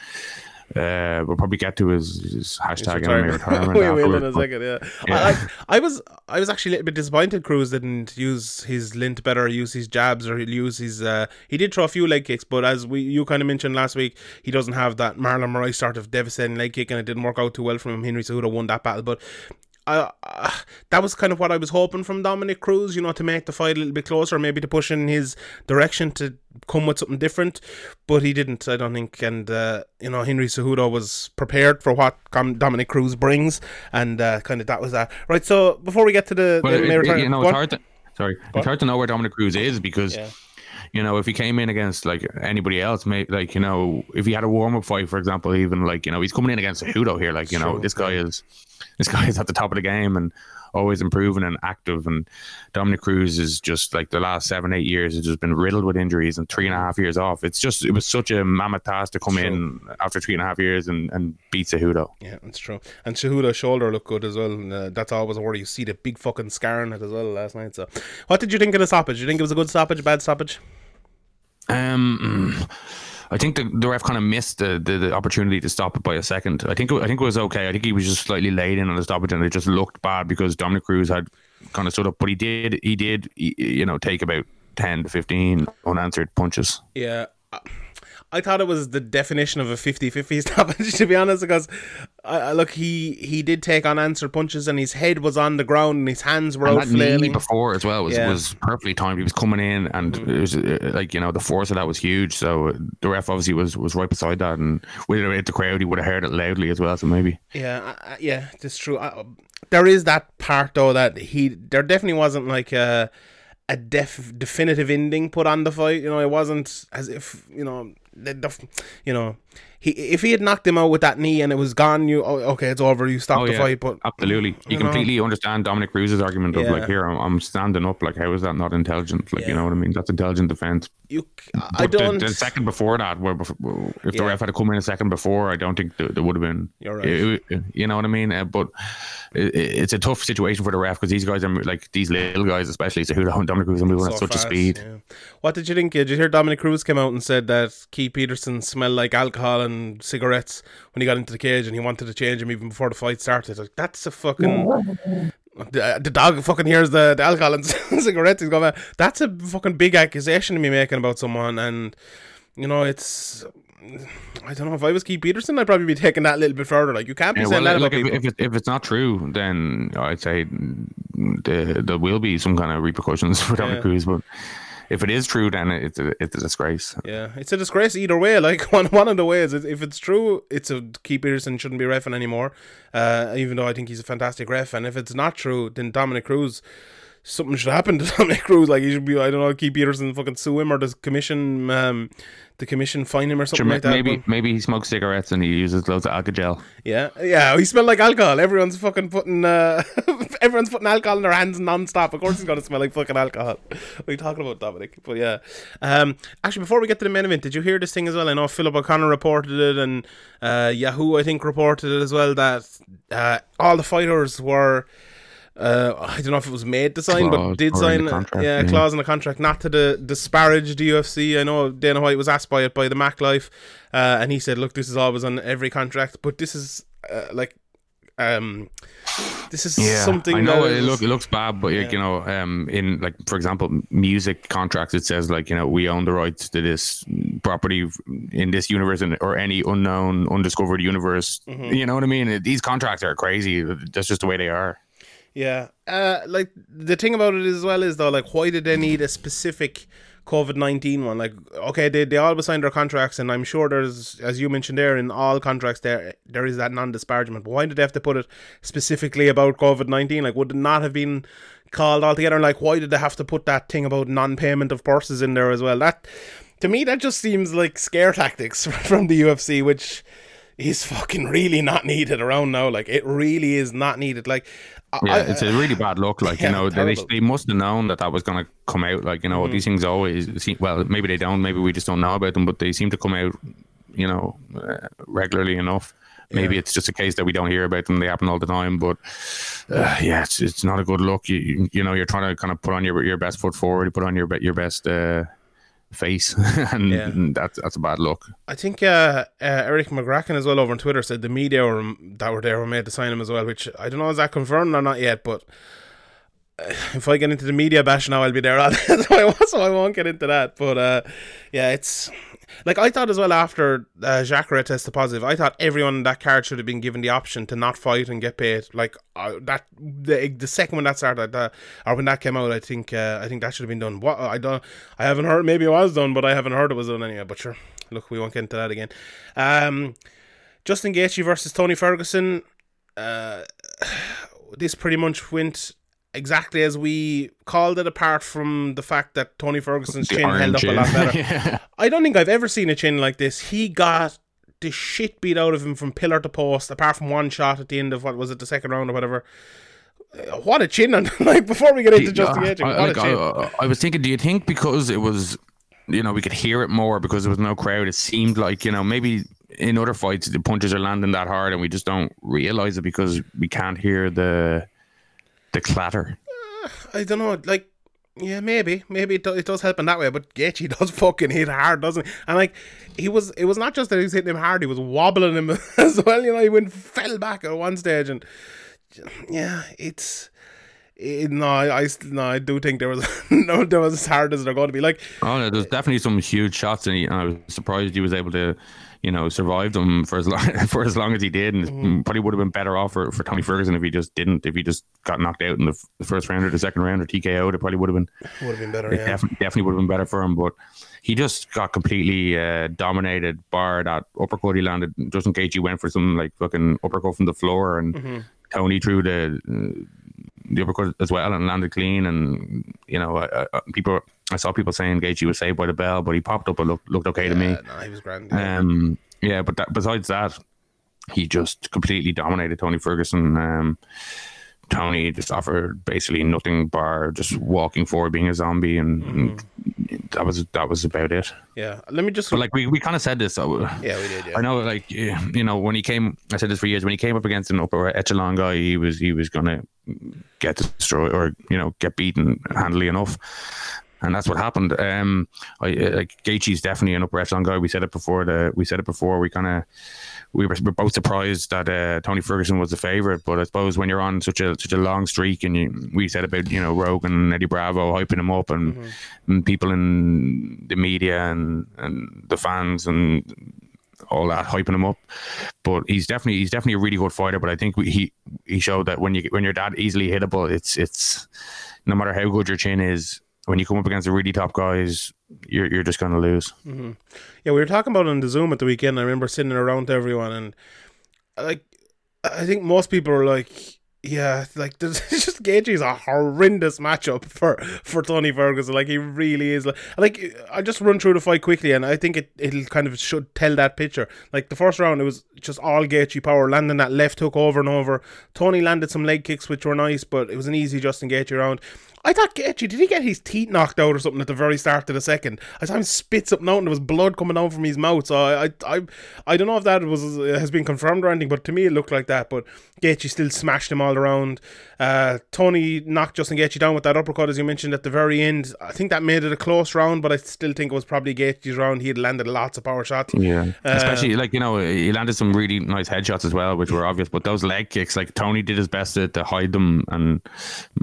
uh, we'll probably get to his, his hashtag retirement. retirement we will in
a [LAUGHS] second. Yeah, yeah. I, I, was I was actually a little bit disappointed. Cruz didn't use his lint better, use his jabs, or he use his. Uh, he did throw a few leg kicks, but as we you kind of mentioned last week, he doesn't have that Marlon Moraes sort of devastating leg kick, and it didn't work out too well for him. Henry Cejudo won that battle, but I, uh, that was kind of what I was hoping from Dominick Cruz, you know, to make the fight a little bit closer, maybe to push in his direction to come with something different, but he didn't, I don't think. And, uh, you know, Henry Cejudo was prepared for what Dominick Cruz brings, and uh, kind of that was that. Right, so before we get to the,
well, the it, it, you know, it's hard to, sorry, what? it's hard to know where Dominick Cruz is because. Yeah you know, if he came in against like anybody else, maybe like you know, if he had a warm up fight, for example, even like you know, he's coming in against Cejudo here, like you know, this guy is this guy is at the top of the game and always improving and active. And Dominick Cruz is just like the last seven, eight years has just been riddled with injuries and three and a half years off. It's just it was such a mammoth task to come true. in after three and a half years and, and beat Cejudo.
Yeah, that's true. And Cejudo's shoulder looked good as well. And, uh, that's always a worry. You see the big fucking scar on it as well last night. So, what did you think of the stoppage? Did you think it was a good stoppage, bad stoppage?
Um. I think the, the ref kind of missed the, the, the, opportunity to stop it by a second. I think I think it was okay. I think he was just slightly late in on the stoppage, and it just looked bad because Dominick Cruz had kind of stood up, but he did he did you know take about ten to fifteen unanswered punches.
Yeah. I thought it was the definition of a 50-50 [LAUGHS] stoppage to be honest because uh, look he he did take unanswered punches and his head was on the ground and his hands were and out flailing.
before as well was, yeah. was perfectly timed. He was coming in and mm. it was uh, like you know the force of that was huge. So the ref obviously was was right beside that and with it the crowd he would have heard it loudly as well so maybe.
Yeah uh, yeah that's true. Uh, there is that part though that he there definitely wasn't like a a def, definitive ending put on the fight. You know it wasn't as if you know the, the, you know, he if he had knocked him out with that knee and it was gone, you oh, okay, it's over. You stop oh, the yeah, fight. But
absolutely, you, you completely know. understand Dominick Cruz's argument of yeah. like, here I'm, I'm, standing up. Like, how is that not intelligent? Like, yeah. you know what I mean? That's intelligent defense.
You, I don't.
The, the, second before that, where before, if the ref had come in a second before, I don't think there, there would have been.
You're right. It,
it, you know what I mean? Uh, but it, it's a tough situation for the ref because these guys are like these little guys, especially. So who Dominick Cruz are moving so at such fast, a speed.
What did you think? Did you hear Dominick Cruz came out and said that Keith Peterson smelled like alcohol and cigarettes when he got into the cage, and he wanted to change him even before the fight started? Like that's a fucking. The, uh, the dog fucking hears the, the alcohol and [LAUGHS] cigarettes. He's going, that's a fucking big accusation to be making about someone, and you know it's I don't know if I was Keith Peterson, I'd probably be taking that a little bit further. Like you can't be yeah, saying well, that
if, if, it, if, it's not true, then I'd say the, there will be some kind of repercussions [LAUGHS] for Dominick
Yeah.
Cruz. But if it is true, then it's a, it's a disgrace.
Yeah, it's a disgrace either way. [LAUGHS] Like one one of the ways, if it's true, it's a Keith Peterson shouldn't be refing anymore. Uh, even though I think he's a fantastic ref, and if it's not true, then Dominick Cruz, something should happen to [LAUGHS] Dominick Cruz. Like he should be, I don't know, Keith Peterson and fucking sue him or the commission, um, the commission fine him or something
Sure,
like that.
maybe
but-
maybe he smokes cigarettes and he uses loads of alcohol.
yeah, yeah, he smelled like alcohol. Everyone's fucking putting, uh, [LAUGHS] everyone's putting alcohol in their hands non-stop. Of course, he's gonna smell like fucking alcohol. [LAUGHS] What are you talking about, Dominick? But yeah, um, actually, before we get to the main event, did you hear this thing as well? I know Philip O'Connor reported it, and uh, Yahoo, I think, reported it as well that uh, all the fighters were. Uh, I don't know if it was made to sign, but did sign
contract,
yeah,
yeah.
clause in the contract not to the disparage the UFC. I know Dana White was asked by it by the Mac Life, uh, and he said, "Look, this is always on every contract, but this is uh, like, um, this is
Yeah,
something
I know
that
it,
is-
look, it looks bad, but like, you know, um, in like for example, music contracts, it says like you know we own the rights to this property in this universe and or any unknown, undiscovered universe.
Mm-hmm.
You know what I mean? These contracts are crazy. That's just the way they are.
Yeah. Uh, like the thing about it as well is though, like, why did they need a specific COVID nineteen one? Like, okay, they they all signed their contracts, and I'm sure there's, as you mentioned there, in all contracts there there is that non disparagement. But why did they have to put it specifically about COVID nineteen? Like, would it not have been called altogether? Like, why did they have to put that thing about non payment of purses in there as well? That to me, that just seems like scare tactics [LAUGHS] from the UFC, which is fucking really not needed around now. Like, it really is not needed. Like.
Yeah,
I-
it's a really bad look. Like
Yeah,
you know, they,
terrible.
They must have known that that was going to come out. Like you know, these things always. Seem, well, maybe they don't. Maybe we just don't know about them. But they seem to come out, you know, uh, regularly enough. Maybe it's just a case that we don't hear about them. They happen all the time. But uh, yeah, it's it's not a good look. You you- know, you're trying to kind of put on your your best foot forward. Put on your your best uh, face, [LAUGHS] and
Yeah.
that's that's a bad look.
I think uh, uh, Eric McGracken as well over on Twitter said the media were, that were there were made to sign him as well, which I don't know is that confirmed or not yet. But uh, if I get into the media bash now, I'll be there [LAUGHS] so, I won't, so I won't get into that. But uh, yeah, it's like I thought as well after uh, Jacare tested positive. I thought everyone in that card should have been given the option to not fight and get paid. Like uh, that, the, the second when that started, uh, or when that came out, I think uh, I think that should have been done. What I don't, I haven't heard. Maybe it was done, but I haven't heard it was done anyway. But sure, look, we won't get into that again. Um, Justin Gaethje versus Tony Ferguson. Uh, [SIGHS] this pretty much went exactly as we called it, apart from the fact that Tony Ferguson's
The
chin held up
chin.
a lot better. [LAUGHS]
Yeah.
I don't think I've ever seen a chin like this. He got the shit beat out of him from pillar to post, apart from one shot at the end of what was it, the second round or whatever. Uh, What a chin! on [LAUGHS] like before we get into Justin
Yeah,
Gaethje,
I,
what
like,
a chin!
I, I was thinking, do you think because it was, you know, we could hear it more because there was no crowd? It seemed like you know maybe in other fights the punches are landing that hard and we just don't realize it because we can't hear the the clatter.
I don't know, like. Yeah, maybe, maybe it, do, it does help in that way, but Gaethje [LAUGHS] does fucking hit hard, doesn't he? And like, he was, it was not just that he was hitting him hard; he was wobbling him [LAUGHS] as well. You know, he went fell back at one stage, and yeah, it's, it, no, I, I, no, I do think there was, [LAUGHS] no, there was as hard as they're going to be. Like,
Oh, no, there's definitely some huge shots, and, he, and I was surprised he was able to, you know, survived him for as [LAUGHS] long for as long as he did, and
Mm-hmm.
probably would have been better off for, for Tony Ferguson if he just didn't. If he just got knocked out in the, f- the first round or the second round or TKO, it probably would have been
would have been better. Yeah,
definitely, definitely would have been better for him. But he just got completely uh, dominated. Bar that uppercut he landed. Justin Gaethje went for some like fucking uppercut from the floor, and
Mm-hmm.
Tony threw the uh, the uppercut as well and landed clean. And you know, I, I, people I saw people saying Gaethje was saved by the bell, but he popped up and looked looked okay to me.
No, he was grand. Yeah.
Um, yeah, but that, besides that, he just completely dominated Tony Ferguson. Um, Tony just offered basically nothing bar just walking forward, being a zombie, and, and that was that was about it.
yeah, let me just.
But like we, we kind of said this. uh,
yeah, we did. Yeah.
I know, like you know, when he came, I said this for years. When he came up against an upper echelon guy, he was he was gonna get destroyed or you know get beaten handily enough, and that's what happened. Um, I uh, like Gaethje's definitely an upper echelon guy. We said it before. The we said it before. We kind of we were, we're both surprised that uh, Tony Ferguson was the favorite, but I suppose when you're on such a such a long streak, and you, we said about you know Rogan and Eddie Bravo hyping him up, and, and people in the media and and the fans and all that hyping him up. But he's definitely he's definitely a really good fighter. But I think we, he he showed that when you when you're that easily hittable, it's it's no matter how good your chin is, when you come up against the really top guys, you're you're just going to lose. Mm-hmm.
Yeah, we were talking about it on the Zoom at the weekend. I remember sitting around to everyone, and like, I think most people are like, yeah, like [LAUGHS] just Gaethje's a horrendous matchup for for Tony Ferguson. Like he really is. Like, like I just run through the fight quickly, and I think it it'll kind of should tell that picture. Like the first round, it was just all Gaethje power, landing that left hook over and over. Tony landed some leg kicks, which were nice, but it was an easy Justin Gaethje round. I thought Gaethje, did he get his teeth knocked out or something at the very start of the second? I saw him spit something out and there was blood coming down from his mouth. So I, I, I, I don't know if that was has been confirmed or anything, but to me it looked like that. But Gaethje still smashed him all around. Uh, Tony knocked Justin Gaethje down with that uppercut, as you mentioned at the very end. I think that made it a close round, but I still think it was probably Gaethje's round. He had landed lots of power shots.
Yeah,
Uh,
especially like you know he landed some really nice headshots as well, which were obvious. But those leg kicks, like Tony did his best to, to hide them and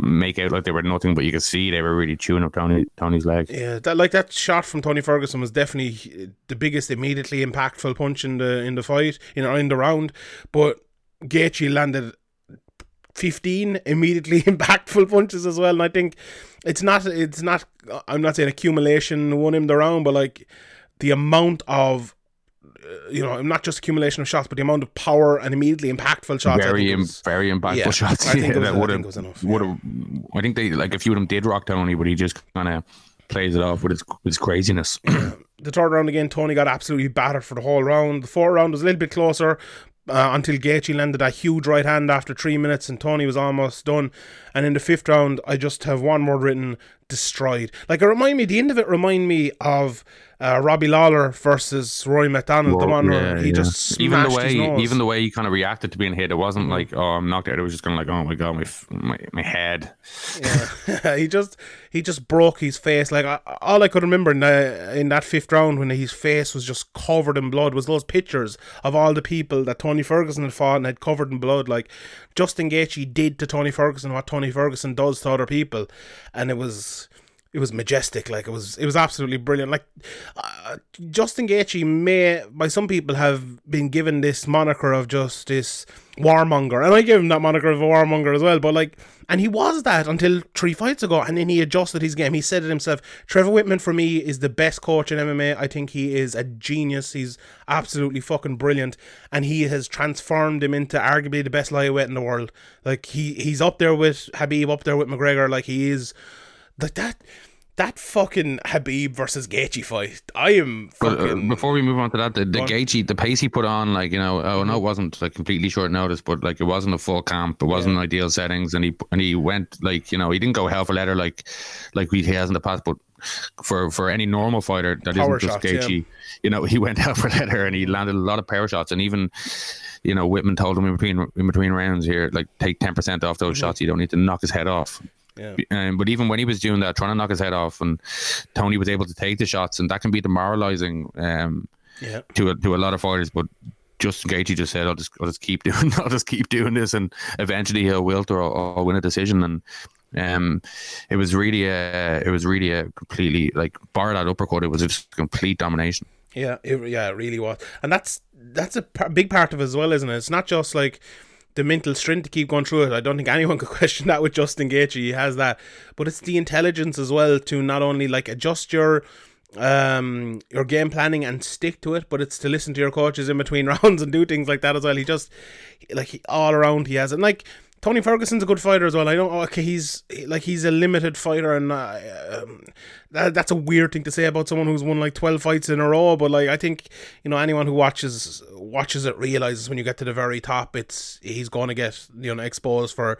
make out like they were nothing, but you could see they were really chewing up Tony Tony's leg.
Yeah, that like that shot from Tony Ferguson was definitely the biggest immediately impactful punch in the in the fight, know, in the round. But Gaethje landed fifteen immediately [LAUGHS] impactful punches as well, and I think it's not it's not I'm not saying accumulation won him the round, but like the amount of you know, not just accumulation of shots, but the amount of power and immediately impactful shots. I
very
was-
very impactful
yeah,
shots.
I think
yeah, that
I
would
think
have
was enough,
would have. I think they like a few of them did rock Tony, but he just kind of plays it off with his his craziness. [CLEARS THROAT]
the third round again, Tony got absolutely battered for the whole round. The fourth round was a little bit closer uh, until Gaethje landed a huge right hand after three minutes, and Tony was almost done. And in the fifth round, I just have one word written: destroyed. Like it remind me, the end of it remind me of uh, Robbie Lawler versus Rory MacDonald, the one where
Yeah,
he
yeah.
just smashed
even the
his
way
nose.
even the way he kind of reacted to being hit, it wasn't like oh I'm knocked out. It was just kind of like oh my god my my, my head.
Yeah, [LAUGHS] he just he just broke his face. Like I, all I could remember in, the, in that fifth round when his face was just covered in blood was those pictures of all the people that Tony Ferguson had fought and had covered in blood. Like Justin Gaethje did to Tony Ferguson what Tony Ferguson does to other people, and it was. It was majestic, like it was. It was absolutely brilliant. Like uh, Justin Gaethje may, by some people, have been given this moniker of just this warmonger, and I give him that moniker of a warmonger as well. But like, and he was that until three fights ago, and then he adjusted his game. He said it himself. Trevor Wittman for me is the best coach in MMA. I think he is a genius. He's absolutely fucking brilliant, and he has transformed him into arguably the best lightweight in the world. Like he he's up there with Khabib, up there with McGregor. Like he is like that. That fucking Khabib versus Gaethje fight. I am
uh,
fucking.
before we move on to that, the, the Gaethje, the pace he put on, like you know, oh no, it mm-hmm. wasn't like completely short notice, but like it wasn't a full camp, it wasn't ideal settings, and he and he went like you know he didn't go hell for leather like like he has in the past, but for for any normal fighter that not just
shots, yeah.
Gaethje, you know, [LAUGHS] he went hell for leather and he mm-hmm. landed a lot of power shots, and even you know Wittman told him in between in between rounds here, like take ten percent off those mm-hmm. shots, you don't need to knock his head off.
Yeah.
Um, but even when he was doing that, trying to knock his head off, and Tony was able to take the shots, and that can be demoralizing um,
Yeah.
to a, to a lot of fighters. But Justin Gaethje just said, "I'll just I'll just keep [LAUGHS] doing I'll just keep doing this, and eventually he'll wilt or I'll, I'll win a decision." And um, it was really a it was really a completely like bar that uppercut. It was just complete domination.
Yeah, it, yeah, it really was, and that's that's a par- big part of it as well, isn't it? It's not just like the mental strength to keep going through it. I don't think anyone [LAUGHS] could question that with Justin Gaethje. He has that, but it's the intelligence as well to not only like adjust your um your game planning and stick to it, but it's to listen to your coaches in between [LAUGHS] rounds and do things like that as well. He just like he, all around he has, and like. Tony Ferguson's a good fighter as well. I don't. Okay, he's like he's a limited fighter, and uh, um, that, that's a weird thing to say about someone who's won like twelve fights in a row. But like, I think you know anyone who watches watches it realizes when you get to the very top, it's he's going to get you know exposed for.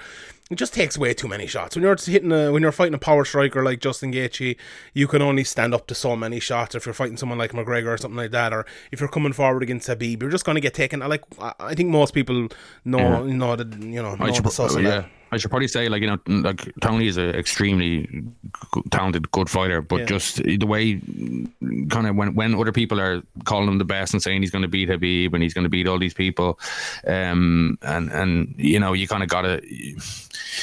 It just takes way too many shots. When you're hitting a when you're fighting a power striker like Justin Gaethje, you can only stand up to so many shots. If you're fighting someone like McGregor or something like that, or if you're coming forward against Khabib, you're just going to get taken. Like I think most people know know that you know know
I
the
yeah,
that.
I should probably say like you know like Tony is an extremely talented, good fighter, but
Yeah.
just the way kind of when when other people are calling him the best and saying he's going to beat Khabib and he's going to beat all these people, um, and and you know you kind of gotta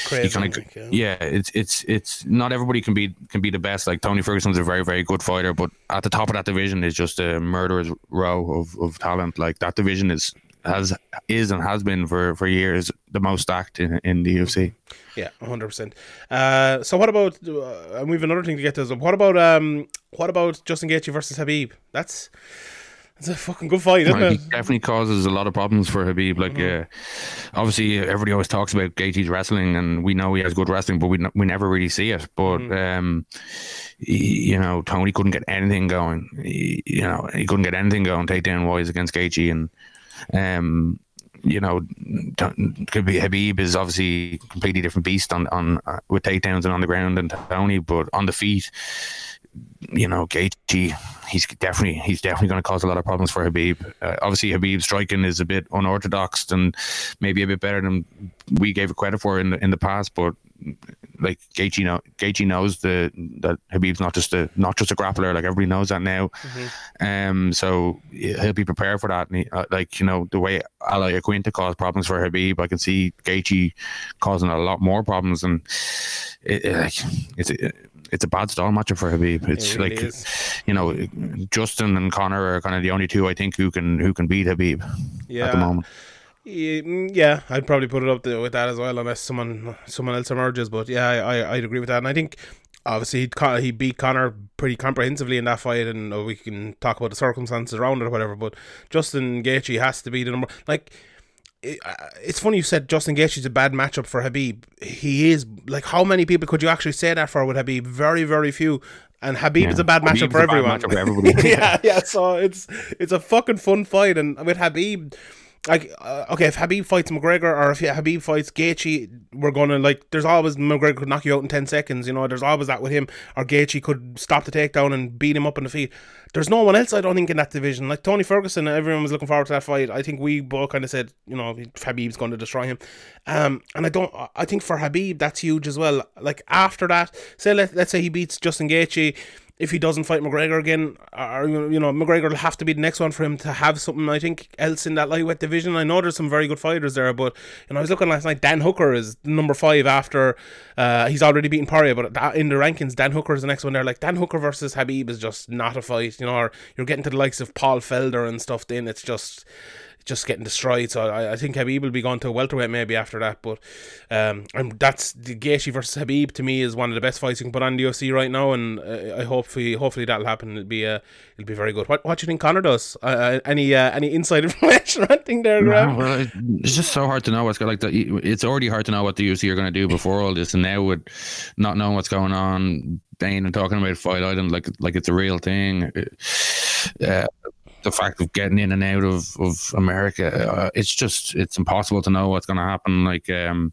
crazy,
kind of
yeah.
yeah. It's it's it's not everybody can be can be the best. Like Tony Ferguson's a very very good fighter, but at the top of that division is just a murderer's row of, of talent. Like that division is has is and has been for for years the most stacked in in the UFC.
Yeah, hundred percent. Uh, so what about? Uh, and we've another thing to get to. Is what about um? What about Justin Gaethje versus Khabib? That's that's a fucking good fight, isn't it?
definitely causes a lot of problems for Khabib. Like, uh, obviously, everybody always talks about Gaethje's wrestling, and we know he has good wrestling, but we n- we never really see it. But um, he- you know, Tony couldn't get anything going. He, you know, he couldn't get anything going takedown wise against Gaethje, and um, you know, could be Khabib is obviously a completely different beast on on uh, with takedowns and on the ground than Tony, but on the feet you know, Gaethje, he's definitely he's definitely going to cause a lot of problems for Khabib. Uh, obviously, Khabib's striking is a bit unorthodox and maybe a bit better than we gave it credit for in the in the past. But like Gaethje, know, Gaethje knows the that Khabib's not just a not just a grappler. Like everybody knows that now. Um, so he'll be prepared for that. And he, uh, like you know, the way Al Iaquinta caused problems for Khabib, I can see Gaethje causing a lot more problems. And it, it, like it's. It, it's a bad stall matchup for Khabib. It's
It really
like
is.
you know, Justin and Conor are kind of the only two I think who can who can beat Khabib at the moment.
Yeah, mm, I'd probably put it up there with that as well, unless someone someone else emerges. But yeah, I, I I'd agree with that, and I think obviously he'd, he beat Conor pretty comprehensively in that fight, and uh, we can talk about the circumstances around it or whatever. But Justin Gaethje has to be the number. Like, it, uh, it's funny you said Justin Gaethje's a bad matchup for Khabib. He is like, how many people could you actually say that for with Khabib? Very, very few. And Khabib is a bad matchup for everyone.
matchup for everybody. [LAUGHS]
yeah, yeah. So it's it's a fucking fun fight, and with Khabib, like, uh, okay, if Khabib fights McGregor or if Khabib fights Gaethje, we're gonna like. There's always McGregor could knock you out in ten seconds. You know, there's always that with him, or Gaethje could stop the takedown and beat him up in the feet. There's no one else I don't think in that division. Like Tony Ferguson, everyone was looking forward to that fight. I think we both kind of said, you know, Khabib's going to destroy him. Um, and I don't. I think for Khabib that's huge as well. Like after that, say let let's say he beats Justin Gaethje if he doesn't fight McGregor again, or you know, McGregor will have to be the next one for him to have something. I think else in that lightweight division. I know there's some very good fighters there, but you know, I was looking last night. Dan Hooker is number five after uh, he's already beaten Poirier, but in the rankings, Dan Hooker is the next one there. Like Dan Hooker versus Khabib is just not a fight. You know, or you're getting to the likes of Paul Felder and stuff. Then it's just just getting destroyed. So I, I think Khabib will be going to a welterweight maybe after that. But um, and that's the Gaethje versus Khabib to me is one of the best fights you can put on the UFC right now, and uh, I hopefully hopefully that'll happen. It'll be uh, it'll be very good. What what do you think Conor does? Uh, uh, any uh, any inside [LAUGHS] information or anything there, Graham?
well, it's just so hard to know what's going like. The, it's already hard to know what the UFC are going to do before all this, and now with not knowing what's going on, Bane and talking about Fight Island like like it's a real thing. Uh, the fact of getting in and out of of America, uh, it's just it's impossible to know what's going to happen. Like, um,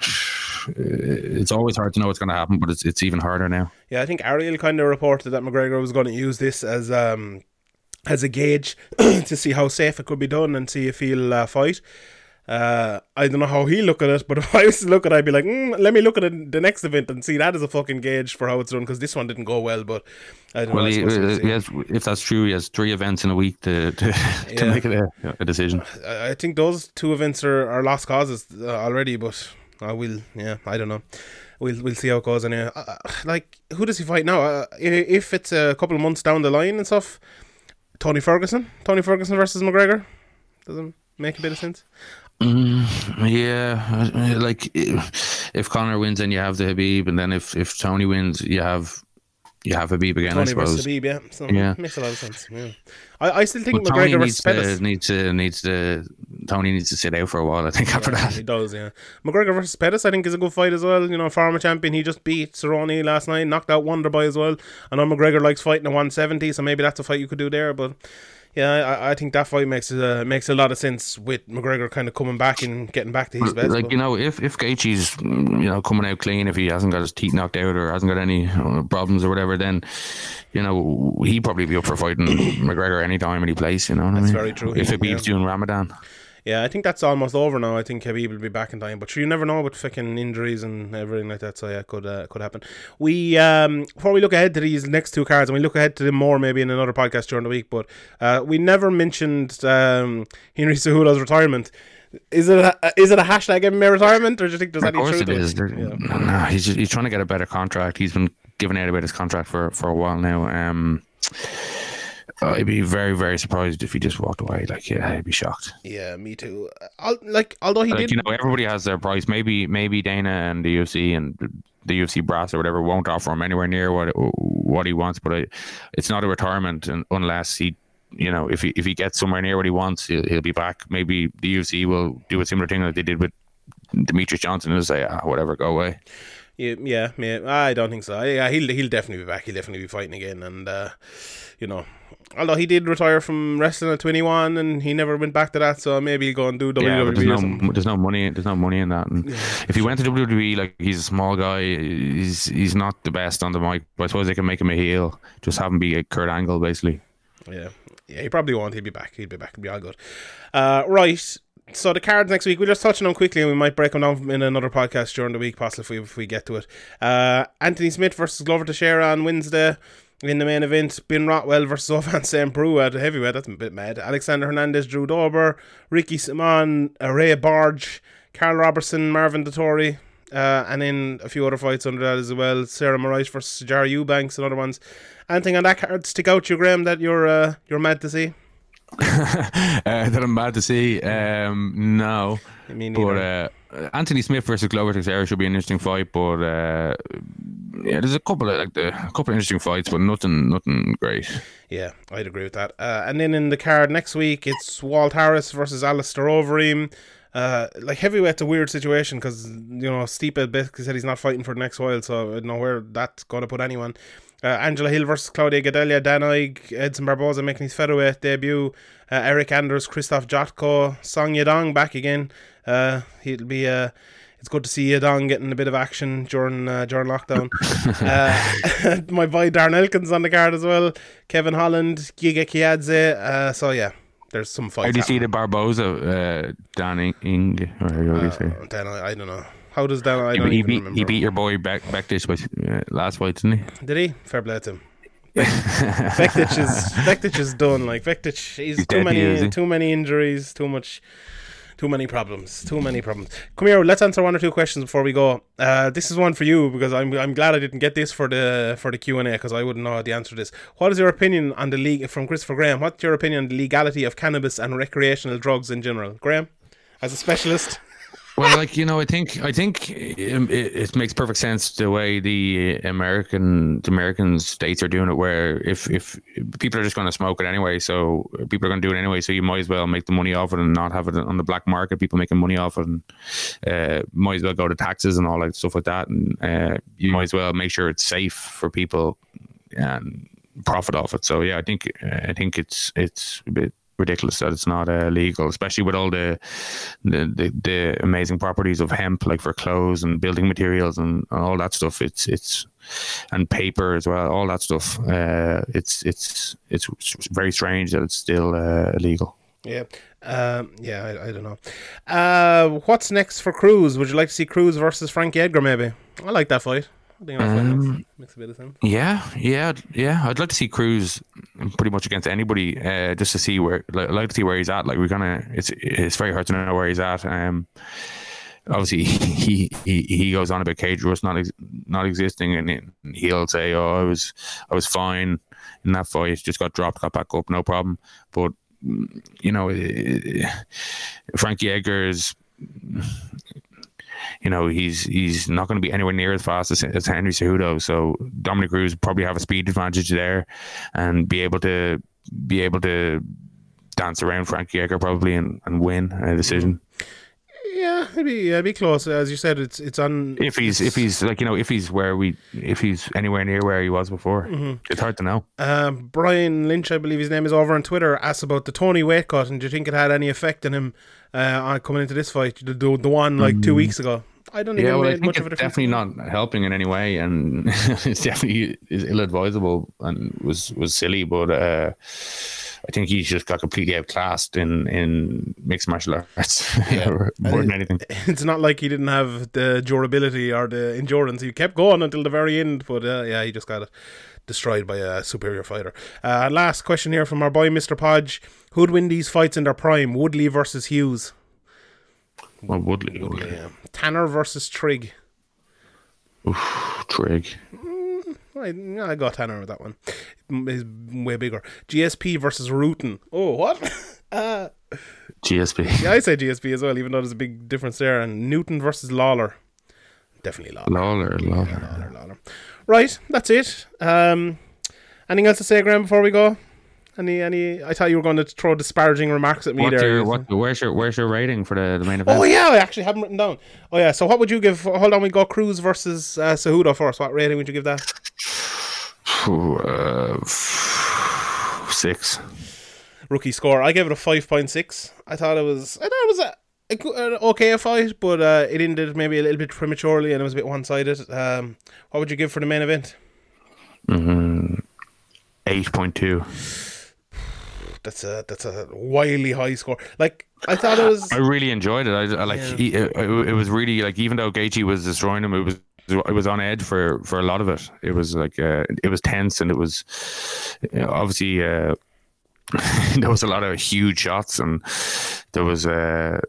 [SIGHS] it's always hard to know what's going to happen, but it's it's even harder now.
Yeah, I think Ariel kind of reported that McGregor was going to use this as um as a gauge [CLEARS THROAT] to see how safe it could be done and see if he'll uh, fight. Uh, I don't know how he look at it, but [LAUGHS] if I was to look at it, I'd be like, mm, let me look at it, the next event and see that as a fucking gauge for how it's done because this one didn't go well. But I don't
Well,
know.
He,
suppose we'll
uh,
see.
he has, if that's true, he has three events in a week to to, [LAUGHS]
Yeah.
to make it a, a decision.
I think those two events are, are lost causes uh, already, but I will. Yeah, I don't know. We'll we'll see how it goes. Anyway, uh, like who does he fight now? Uh, if it's a couple of months down the line and stuff, Tony Ferguson, Tony Ferguson versus McGregor, doesn't make a bit of sense.
Mm, yeah, uh, like if, Conor wins, then you have the Khabib, and then if, if Tony wins, you have you have Khabib again. I
Tony versus
suppose.
Khabib, yeah. So
Yeah.
makes a lot of sense. Yeah. I, I still think
But
McGregor
needs
versus Pettis.
to, needs to needs to Tony needs to sit out for a while. I think after
Yeah,
that.
he does, yeah. McGregor versus Pettis, I think, is a good fight as well. You know, former champion, he just beat Cerrone last night, knocked out Wonderboy as well. I know McGregor likes fighting at 170, so maybe that's a fight you could do there. But yeah, I, I think that fight makes uh, makes a lot of sense with McGregor kind of coming back and getting back to his best.
Like
but-
you know, if if Gaethje's you know coming out clean, if he hasn't got his teeth knocked out or hasn't got any uh, problems or whatever, then you know he probably be up for fighting [CLEARS THROAT] McGregor any time, any place. You know what I
That's
mean?
very true,
If
yeah.
Khabib's doing Ramadan,
Yeah, I think that's almost over now. I think Khabib will be back in time, but sure, you never know with fucking injuries and everything like that. So yeah, it could uh, could happen. We um before we look ahead to these next two cards, and we look ahead to them more maybe in another podcast during the week. But uh, we never mentioned um Henry Cejudo's retirement. Is it a, is it a hashtag MMA retirement, or do you think there's
Of
any
course
truth
it
to
is. There- No, he's just, he's trying to get a better contract. He's been giving out about his contract for, for a while now. Um, I'd be very very surprised if he just walked away. Like yeah, I'd be shocked.
Yeah, me too. I'll, like, although he
Like
did,
you know, everybody has their price. Maybe maybe Dana and the UFC and the UFC brass or whatever won't offer him anywhere near what what he wants. But I, it's not a retirement un- unless he. You know, if he if he gets somewhere near what he wants, he'll, he'll be back. Maybe the UFC will do a similar thing that they did with Demetrious Johnson and say, ah, whatever, go away.
Yeah, yeah, I don't think so. Yeah, he'll he'll definitely be back. He'll definitely be fighting again, and uh, you know, although he did retire from wrestling at twenty one, and he never went back to that, so maybe he'll go and do WWE
Yeah, there's no, there's no money. There's no money in that. And if he went to WWE, like he's a small guy, he's he's not the best on the mic. But I suppose they can make him a heel, just have him be a Kurt Angle, basically.
Yeah, yeah, he probably won't. He'll be back. He'll be back. It'll be all good. Uh, right. So the cards next week, we'll just touch on quickly, and we might break them down in another podcast during the week, possibly if we, if we get to it. Uh, Anthony Smith versus Glover Teixeira on Wednesday. In the main event, Ben Rothwell versus [LAUGHS] Ovince Saint Preux at heavyweight. That's a bit mad. Alexander Hernandez, Drew Dober, Ricky Simon, Ray Borg, Karl Roberson, Marvin Vettori, uh, and then a few other fights under that as well. Sarah Moras versus Jar Eubanks and other ones. Anything on that card stick out to you, Graham, that you're uh, you're mad to see? [LAUGHS]
uh, that I'm bad to see. Um, no, but uh, Anthony Smith versus Glover Teixeira should be an interesting fight. But uh, yeah, there's a couple of like the a couple of interesting fights, but nothing nothing great.
Yeah, I'd agree with that. Uh, and then in the card next week, it's Walt Harris versus Alistair Overeem. Uh, like heavyweight's a weird situation because you know Stipe basically said he's not fighting for the next while, so I don't know where that's going to put anyone. Uh, Angela Hill versus Claudia Gadelha, Dan Ige, Edson Barboza making his featherweight debut. Uh, Eric Anders, Christoph Jotko, Song Yadong back again. Uh, he'll be uh, it's good to see Yadong getting a bit of action during uh, during lockdown. [LAUGHS] uh, [LAUGHS] my boy Darren Elkins on the card as well. Kevin Holland, Giga Kiadze. Uh, so yeah, there's some fights.
How do you see the Barboza, uh, Dan Ing, or how do you say?
Dan, I, I don't know. How does that? I
He,
don't
he
even
beat
remember.
he beat your boy back Bektic by uh, last fight, didn't he?
Did he? Fair play to him. [LAUGHS] Bektic is Bektic is done. Like Bektic, he's,
He's
too many,
is, he?
too many injuries, too much, too many problems, too many problems. Come here, let's answer one or two questions before we go. Uh, this is one for you because I'm I'm glad I didn't get this for the for the Q and A because I wouldn't know the answer to this. What is your opinion on the league from Christopher Graham? What's your opinion on the legality of cannabis and recreational drugs in general, Graham, as a specialist?
Well, like you know, I think I think it, it makes perfect sense the way the American the American states are doing it. Where if if people are just going to smoke it anyway, so people are going to do it anyway, so you might as well make the money off it and not have it on the black market. People making money off it, and uh, might as well go to taxes and all that stuff like that. And uh, you might as well make sure it's safe for people and profit off it. So yeah, I think I think it's it's a bit ridiculous that it's not uh, legal, especially with all the, the the the amazing properties of hemp, like for clothes and building materials and all that stuff. It's it's and paper as well, all that stuff. Uh, it's it's it's very strange that it's still uh, illegal.
Yeah, um, yeah, I, I don't know. Uh, what's next for Cruz? Would you like to see Cruz versus Frankie Edgar? Maybe I like that fight. I think that
Um,
makes, a bit of sense.
Yeah, yeah, yeah. I'd like to see Cruz pretty much against anybody, uh, just to see where, like, I'd like to see where he's at. Like we're gonna, it's it's very hard to know where he's at. Um, obviously [LAUGHS] he he he goes on about cage rust not ex- not existing, and it- he'll say, "Oh, I was I was fine in that fight, just got dropped, got back up, no problem." But you know, Frankie Edgar is you know, he's he's not going to be anywhere near as fast as, as Henry Cejudo. So Dominick Cruz probably have a speed advantage there, and be able to be able to dance around Frankie Edgar probably and, and win a decision.
Yeah, it'd be yeah, it'd be close. As you said, it's it's on.
If he's if he's like you know if he's where we if he's anywhere near where he was before, it's hard to know.
Um, Brian Lynch, I believe his name is over on Twitter, asked about the Tony weight cut, and do you think it had any effect on him uh, on coming into this fight? The, the, the one like two weeks ago. I don't
Mm. Yeah,
it
well, I think
much
it's
of a difference.
definitely not helping in any way, and [LAUGHS] it's definitely is ill advisable and was was silly. But uh, I think he's just got completely outclassed in in mixed martial arts [LAUGHS] [LAUGHS] more than anything.
It's not like he didn't have the durability or the endurance. He kept going until the very end, but uh, yeah, he just got destroyed by a superior fighter. Uh, last question here from our boy Mr. Podge: Who'd win these fights in their prime? Woodley versus Hughes.
Well, Woodley.
Woodley, yeah. Tanner versus Trigg.
Trig.
I, I got Tanner with that one. He's way bigger. GSP versus Rutten. Oh, what? [LAUGHS] uh,
GSP.
yeah, I say GSP as well, even though there's a big difference there. And Newton versus Lawler. Definitely Lawler.
Lawler, Lawler.
Lawler, Lawler. Right, that's it. Um, anything else to say, Graham, before we go? Any, any? I thought you were going to throw disparaging remarks at me
What's
there.
your, what, where's your where's your rating for the, the main event?
Oh yeah, I actually haven't written down. Oh yeah, so what would you give? Hold on, we got Cruz versus uh, Cejudo first. What rating would you give that?
Uh, six.
Rookie score. I gave it a five point six. I thought it was. I thought it was a, a an okay fight, but uh, it ended maybe a little bit prematurely and it was a bit one sided. Um, what would you give for the main event?
Eight point two.
That's a that's a wildly high score. Like I thought it was.
I really enjoyed it. I, I like
Yeah.
he, it, it was really like even though Gaethje was destroying him, it was it was on edge for for a lot of it. It was like uh, it was tense and it was you know, obviously uh, [LAUGHS] there was a lot of huge shots and there was uh,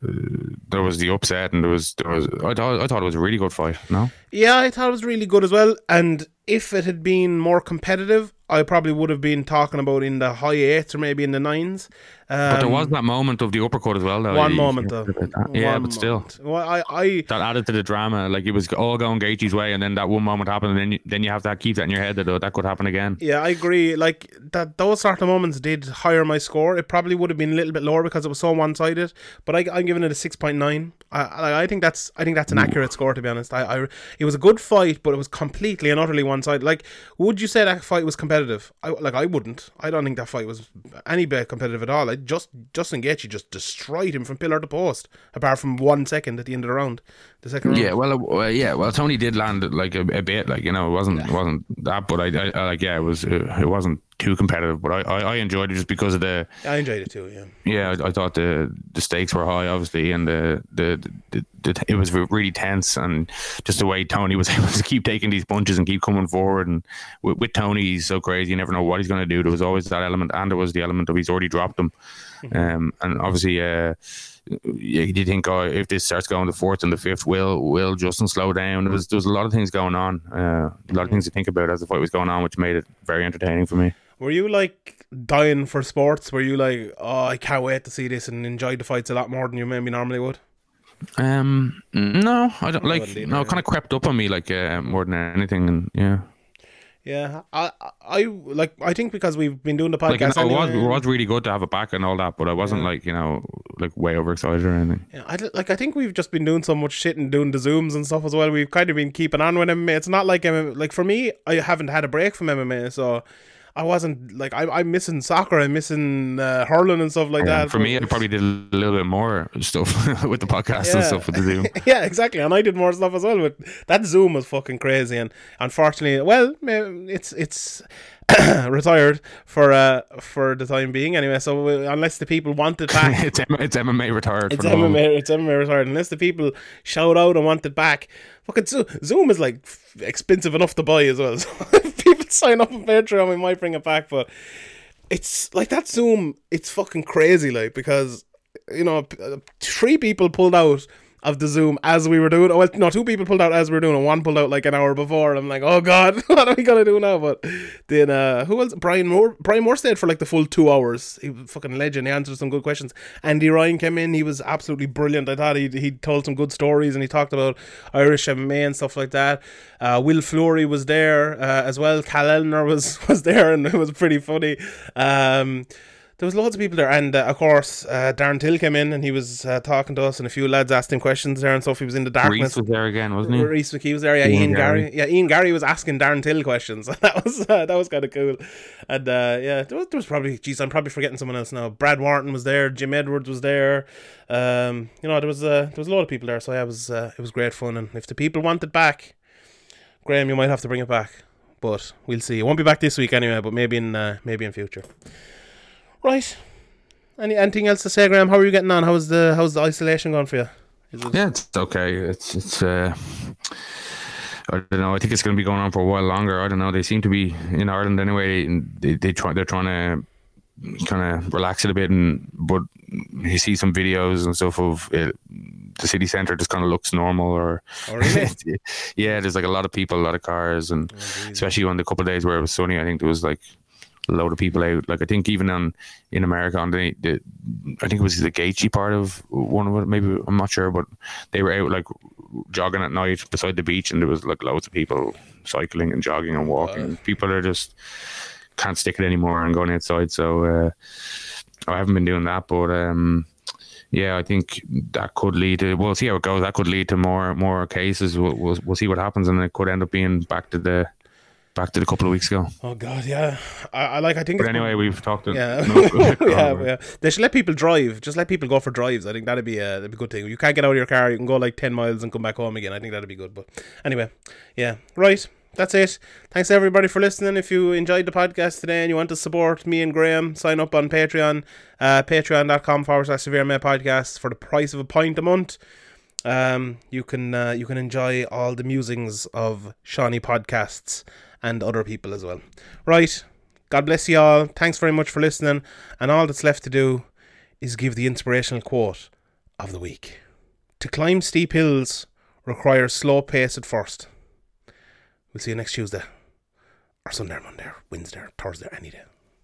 there was the upset and there was there was I thought I thought it was a really good fight. No,
Yeah, I thought it was really good as well. And if it had been more competitive, I probably would have been talking about in the high eights or maybe in the nines. Um,
but there was that moment of the uppercut as well. Though.
one
You-
moment though.
Yeah,
One
but still.
moment. Well, I, I
that added to the drama. Like it was all going Gaethje's way, and then that one moment happened, and then you, then you have to keep that in your head that oh, that could happen again.
Yeah, I agree. Like that, those sort of moments did higher my score. It probably would have been a little bit lower because it was so one-sided. But I, I'm giving it a six point nine. I, I, I think that's, I think that's an accurate score to be honest. I, I, it was a good fight, but it was completely and utterly one-sided. Like, would you say that fight was competitive? I, like, I wouldn't. I don't think that fight was any bit competitive at all. Like, just Justin Gaethje just destroyed him from pillar to post, apart from one second at the end of the round, the second round.
Yeah, well, uh, yeah, well, Tony did land like a, a bit, like you know, it wasn't it wasn't that, but I, I, I like yeah, it was it, it wasn't too competitive, but I, I, I enjoyed it just because of the
I enjoyed it too. Yeah.
yeah, I, I thought the the stakes were high, obviously, and the the, the, the it was really tense, and just the way Tony [LAUGHS] was able to keep taking these punches and keep coming forward, and with, with Tony, he's so crazy, you never know what he's going to do. There was always that element, and there was the element of he's already dropped them, um, and obviously, uh, yeah, do you think oh, if this starts going the fourth and the fifth, will will Justin slow down? There was there was a lot of things going on, uh, a lot of things to think about as the fight was going on, which made it very entertaining for me.
Were you like dying for sports? Were you like, oh, I can't wait to see this and enjoy the fights a lot more than you maybe normally would?
Um, no, I don't like. No, it kind of crept up on me like uh, more than anything, and yeah,
Yeah, I, I, I like. I think because we've been doing the
like you
podcast.
know, it was it was really good to have it back and all that, but I wasn't like you know like way overexcited or anything.
Yeah, I, like I think we've just been doing so much shit and doing the zooms and stuff as well. We've kind of been keeping on with MMA. It's not like MMA, like for me, I haven't had a break from MMA, so I wasn't like I, I'm missing soccer, I'm missing uh, hurling and stuff like
Yeah,
that.
for me, I probably did a little bit more stuff [LAUGHS] with the podcast and stuff with the Zoom. [LAUGHS]
yeah, exactly. And I did more stuff as well. But that Zoom was fucking crazy. And unfortunately, well, it's it's [COUGHS] retired for uh for the time being anyway. So uh, unless the people want it back, [LAUGHS]
it's M- it's MMA retired.
it's
for.
MMA. It's MMA retired. Unless the people shout out and want it back, fucking Zoom is like expensive enough to buy as well. So [LAUGHS] sign up on Patreon, we might bring it back. But it's like that Zoom. It's fucking crazy, like because you know three people pulled out of the Zoom as we were doing. Oh, Well, no, two people pulled out as we were doing, and one pulled out like an hour before. I'm like, oh god, [LAUGHS] what are we gonna do now? But then uh, who else? Brian Moore. Brian Moore stayed for like the full two hours. He was a fucking legend. He answered some good questions. Andy Ryan came in. He was absolutely brilliant. I thought he he told some good stories and he talked about Irish MMA and stuff like that. Uh, Will Fleury was there uh, as well. Cal Elner was [LAUGHS] was there, and it was pretty funny. Um, there was loads of people there, and uh, of course, uh, Darren Till came in and he was uh, talking to us, and a few lads asked him questions there and stuff. He was in the darkness.
Rhys was there again, wasn't he?
Rhys McKee was there, yeah.
Ian
Ian Garry.
Garry.
yeah. Ian Garry was asking Darren Till questions. [LAUGHS] that was uh, that was kind of cool, and uh, yeah, there was, there was probably, geez, I'm probably forgetting someone else now. Brad Warren was there, Jim Edwards was there. Um, you know, there was uh, there was a lot of people there, so yeah, it was uh, it was great fun. And if the people want it back, Graham, you might have to bring it back, but we'll see. It won't be back this week anyway, but maybe in uh, maybe in future. Right. Any anything else to say, Graham? How are you getting on? How's the how's the isolation going for you? It,
Yeah, it's okay. It's it's. Uh, I don't know. I think it's going to be going on for a while longer. I don't know. They seem to be in Ireland anyway. and They they try. They're trying to kind of relax it a bit, and but you see some videos and stuff of it, the city centre just kind of looks normal. Or
Oh, really? [LAUGHS]
yeah, there's like a lot of people, a lot of cars, and
Oh,
especially on the couple of days where it was sunny, I think there was like load of people out. Like I think even on in America on the, the I think it was the Gatesy part of one of it. Maybe I'm not sure, but they were out like jogging at night beside the beach, and there was like loads of people cycling and jogging and walking. people are just can't stick it anymore and going outside. So uh, I haven't been doing that, but um, yeah, I think that could lead to. We'll see how it goes. That could lead to more more cases. We'll we'll, we'll see what happens, and it could end up being back to the back to a couple of weeks ago.
Oh God, yeah. I, I like. I think.
But
it's-
anyway, we've talked.
Yeah, [LAUGHS] [LAUGHS]
no,
yeah, yeah. They should let people drive. Just let people go for drives. I think that'd be a that'd be a good thing. You can't get out of your car. You can go like ten miles and come back home again. I think that'd be good. But anyway, yeah, right. That's it. Thanks everybody for listening. If you enjoyed the podcast today and you want to support me and Graham, sign up on Patreon, uh, patreon.com forward slash severe May podcast for the price of a pint a month. Um, you can uh, you can enjoy all the musings of Shawnee podcasts and other people as well. Right. God bless you all. Thanks very much for listening. And all that's left to do is give the inspirational quote of the week. To climb steep hills requires slow pace at first. We'll see you next Tuesday, or Sunday, or Monday, or Wednesday, or Thursday, any day.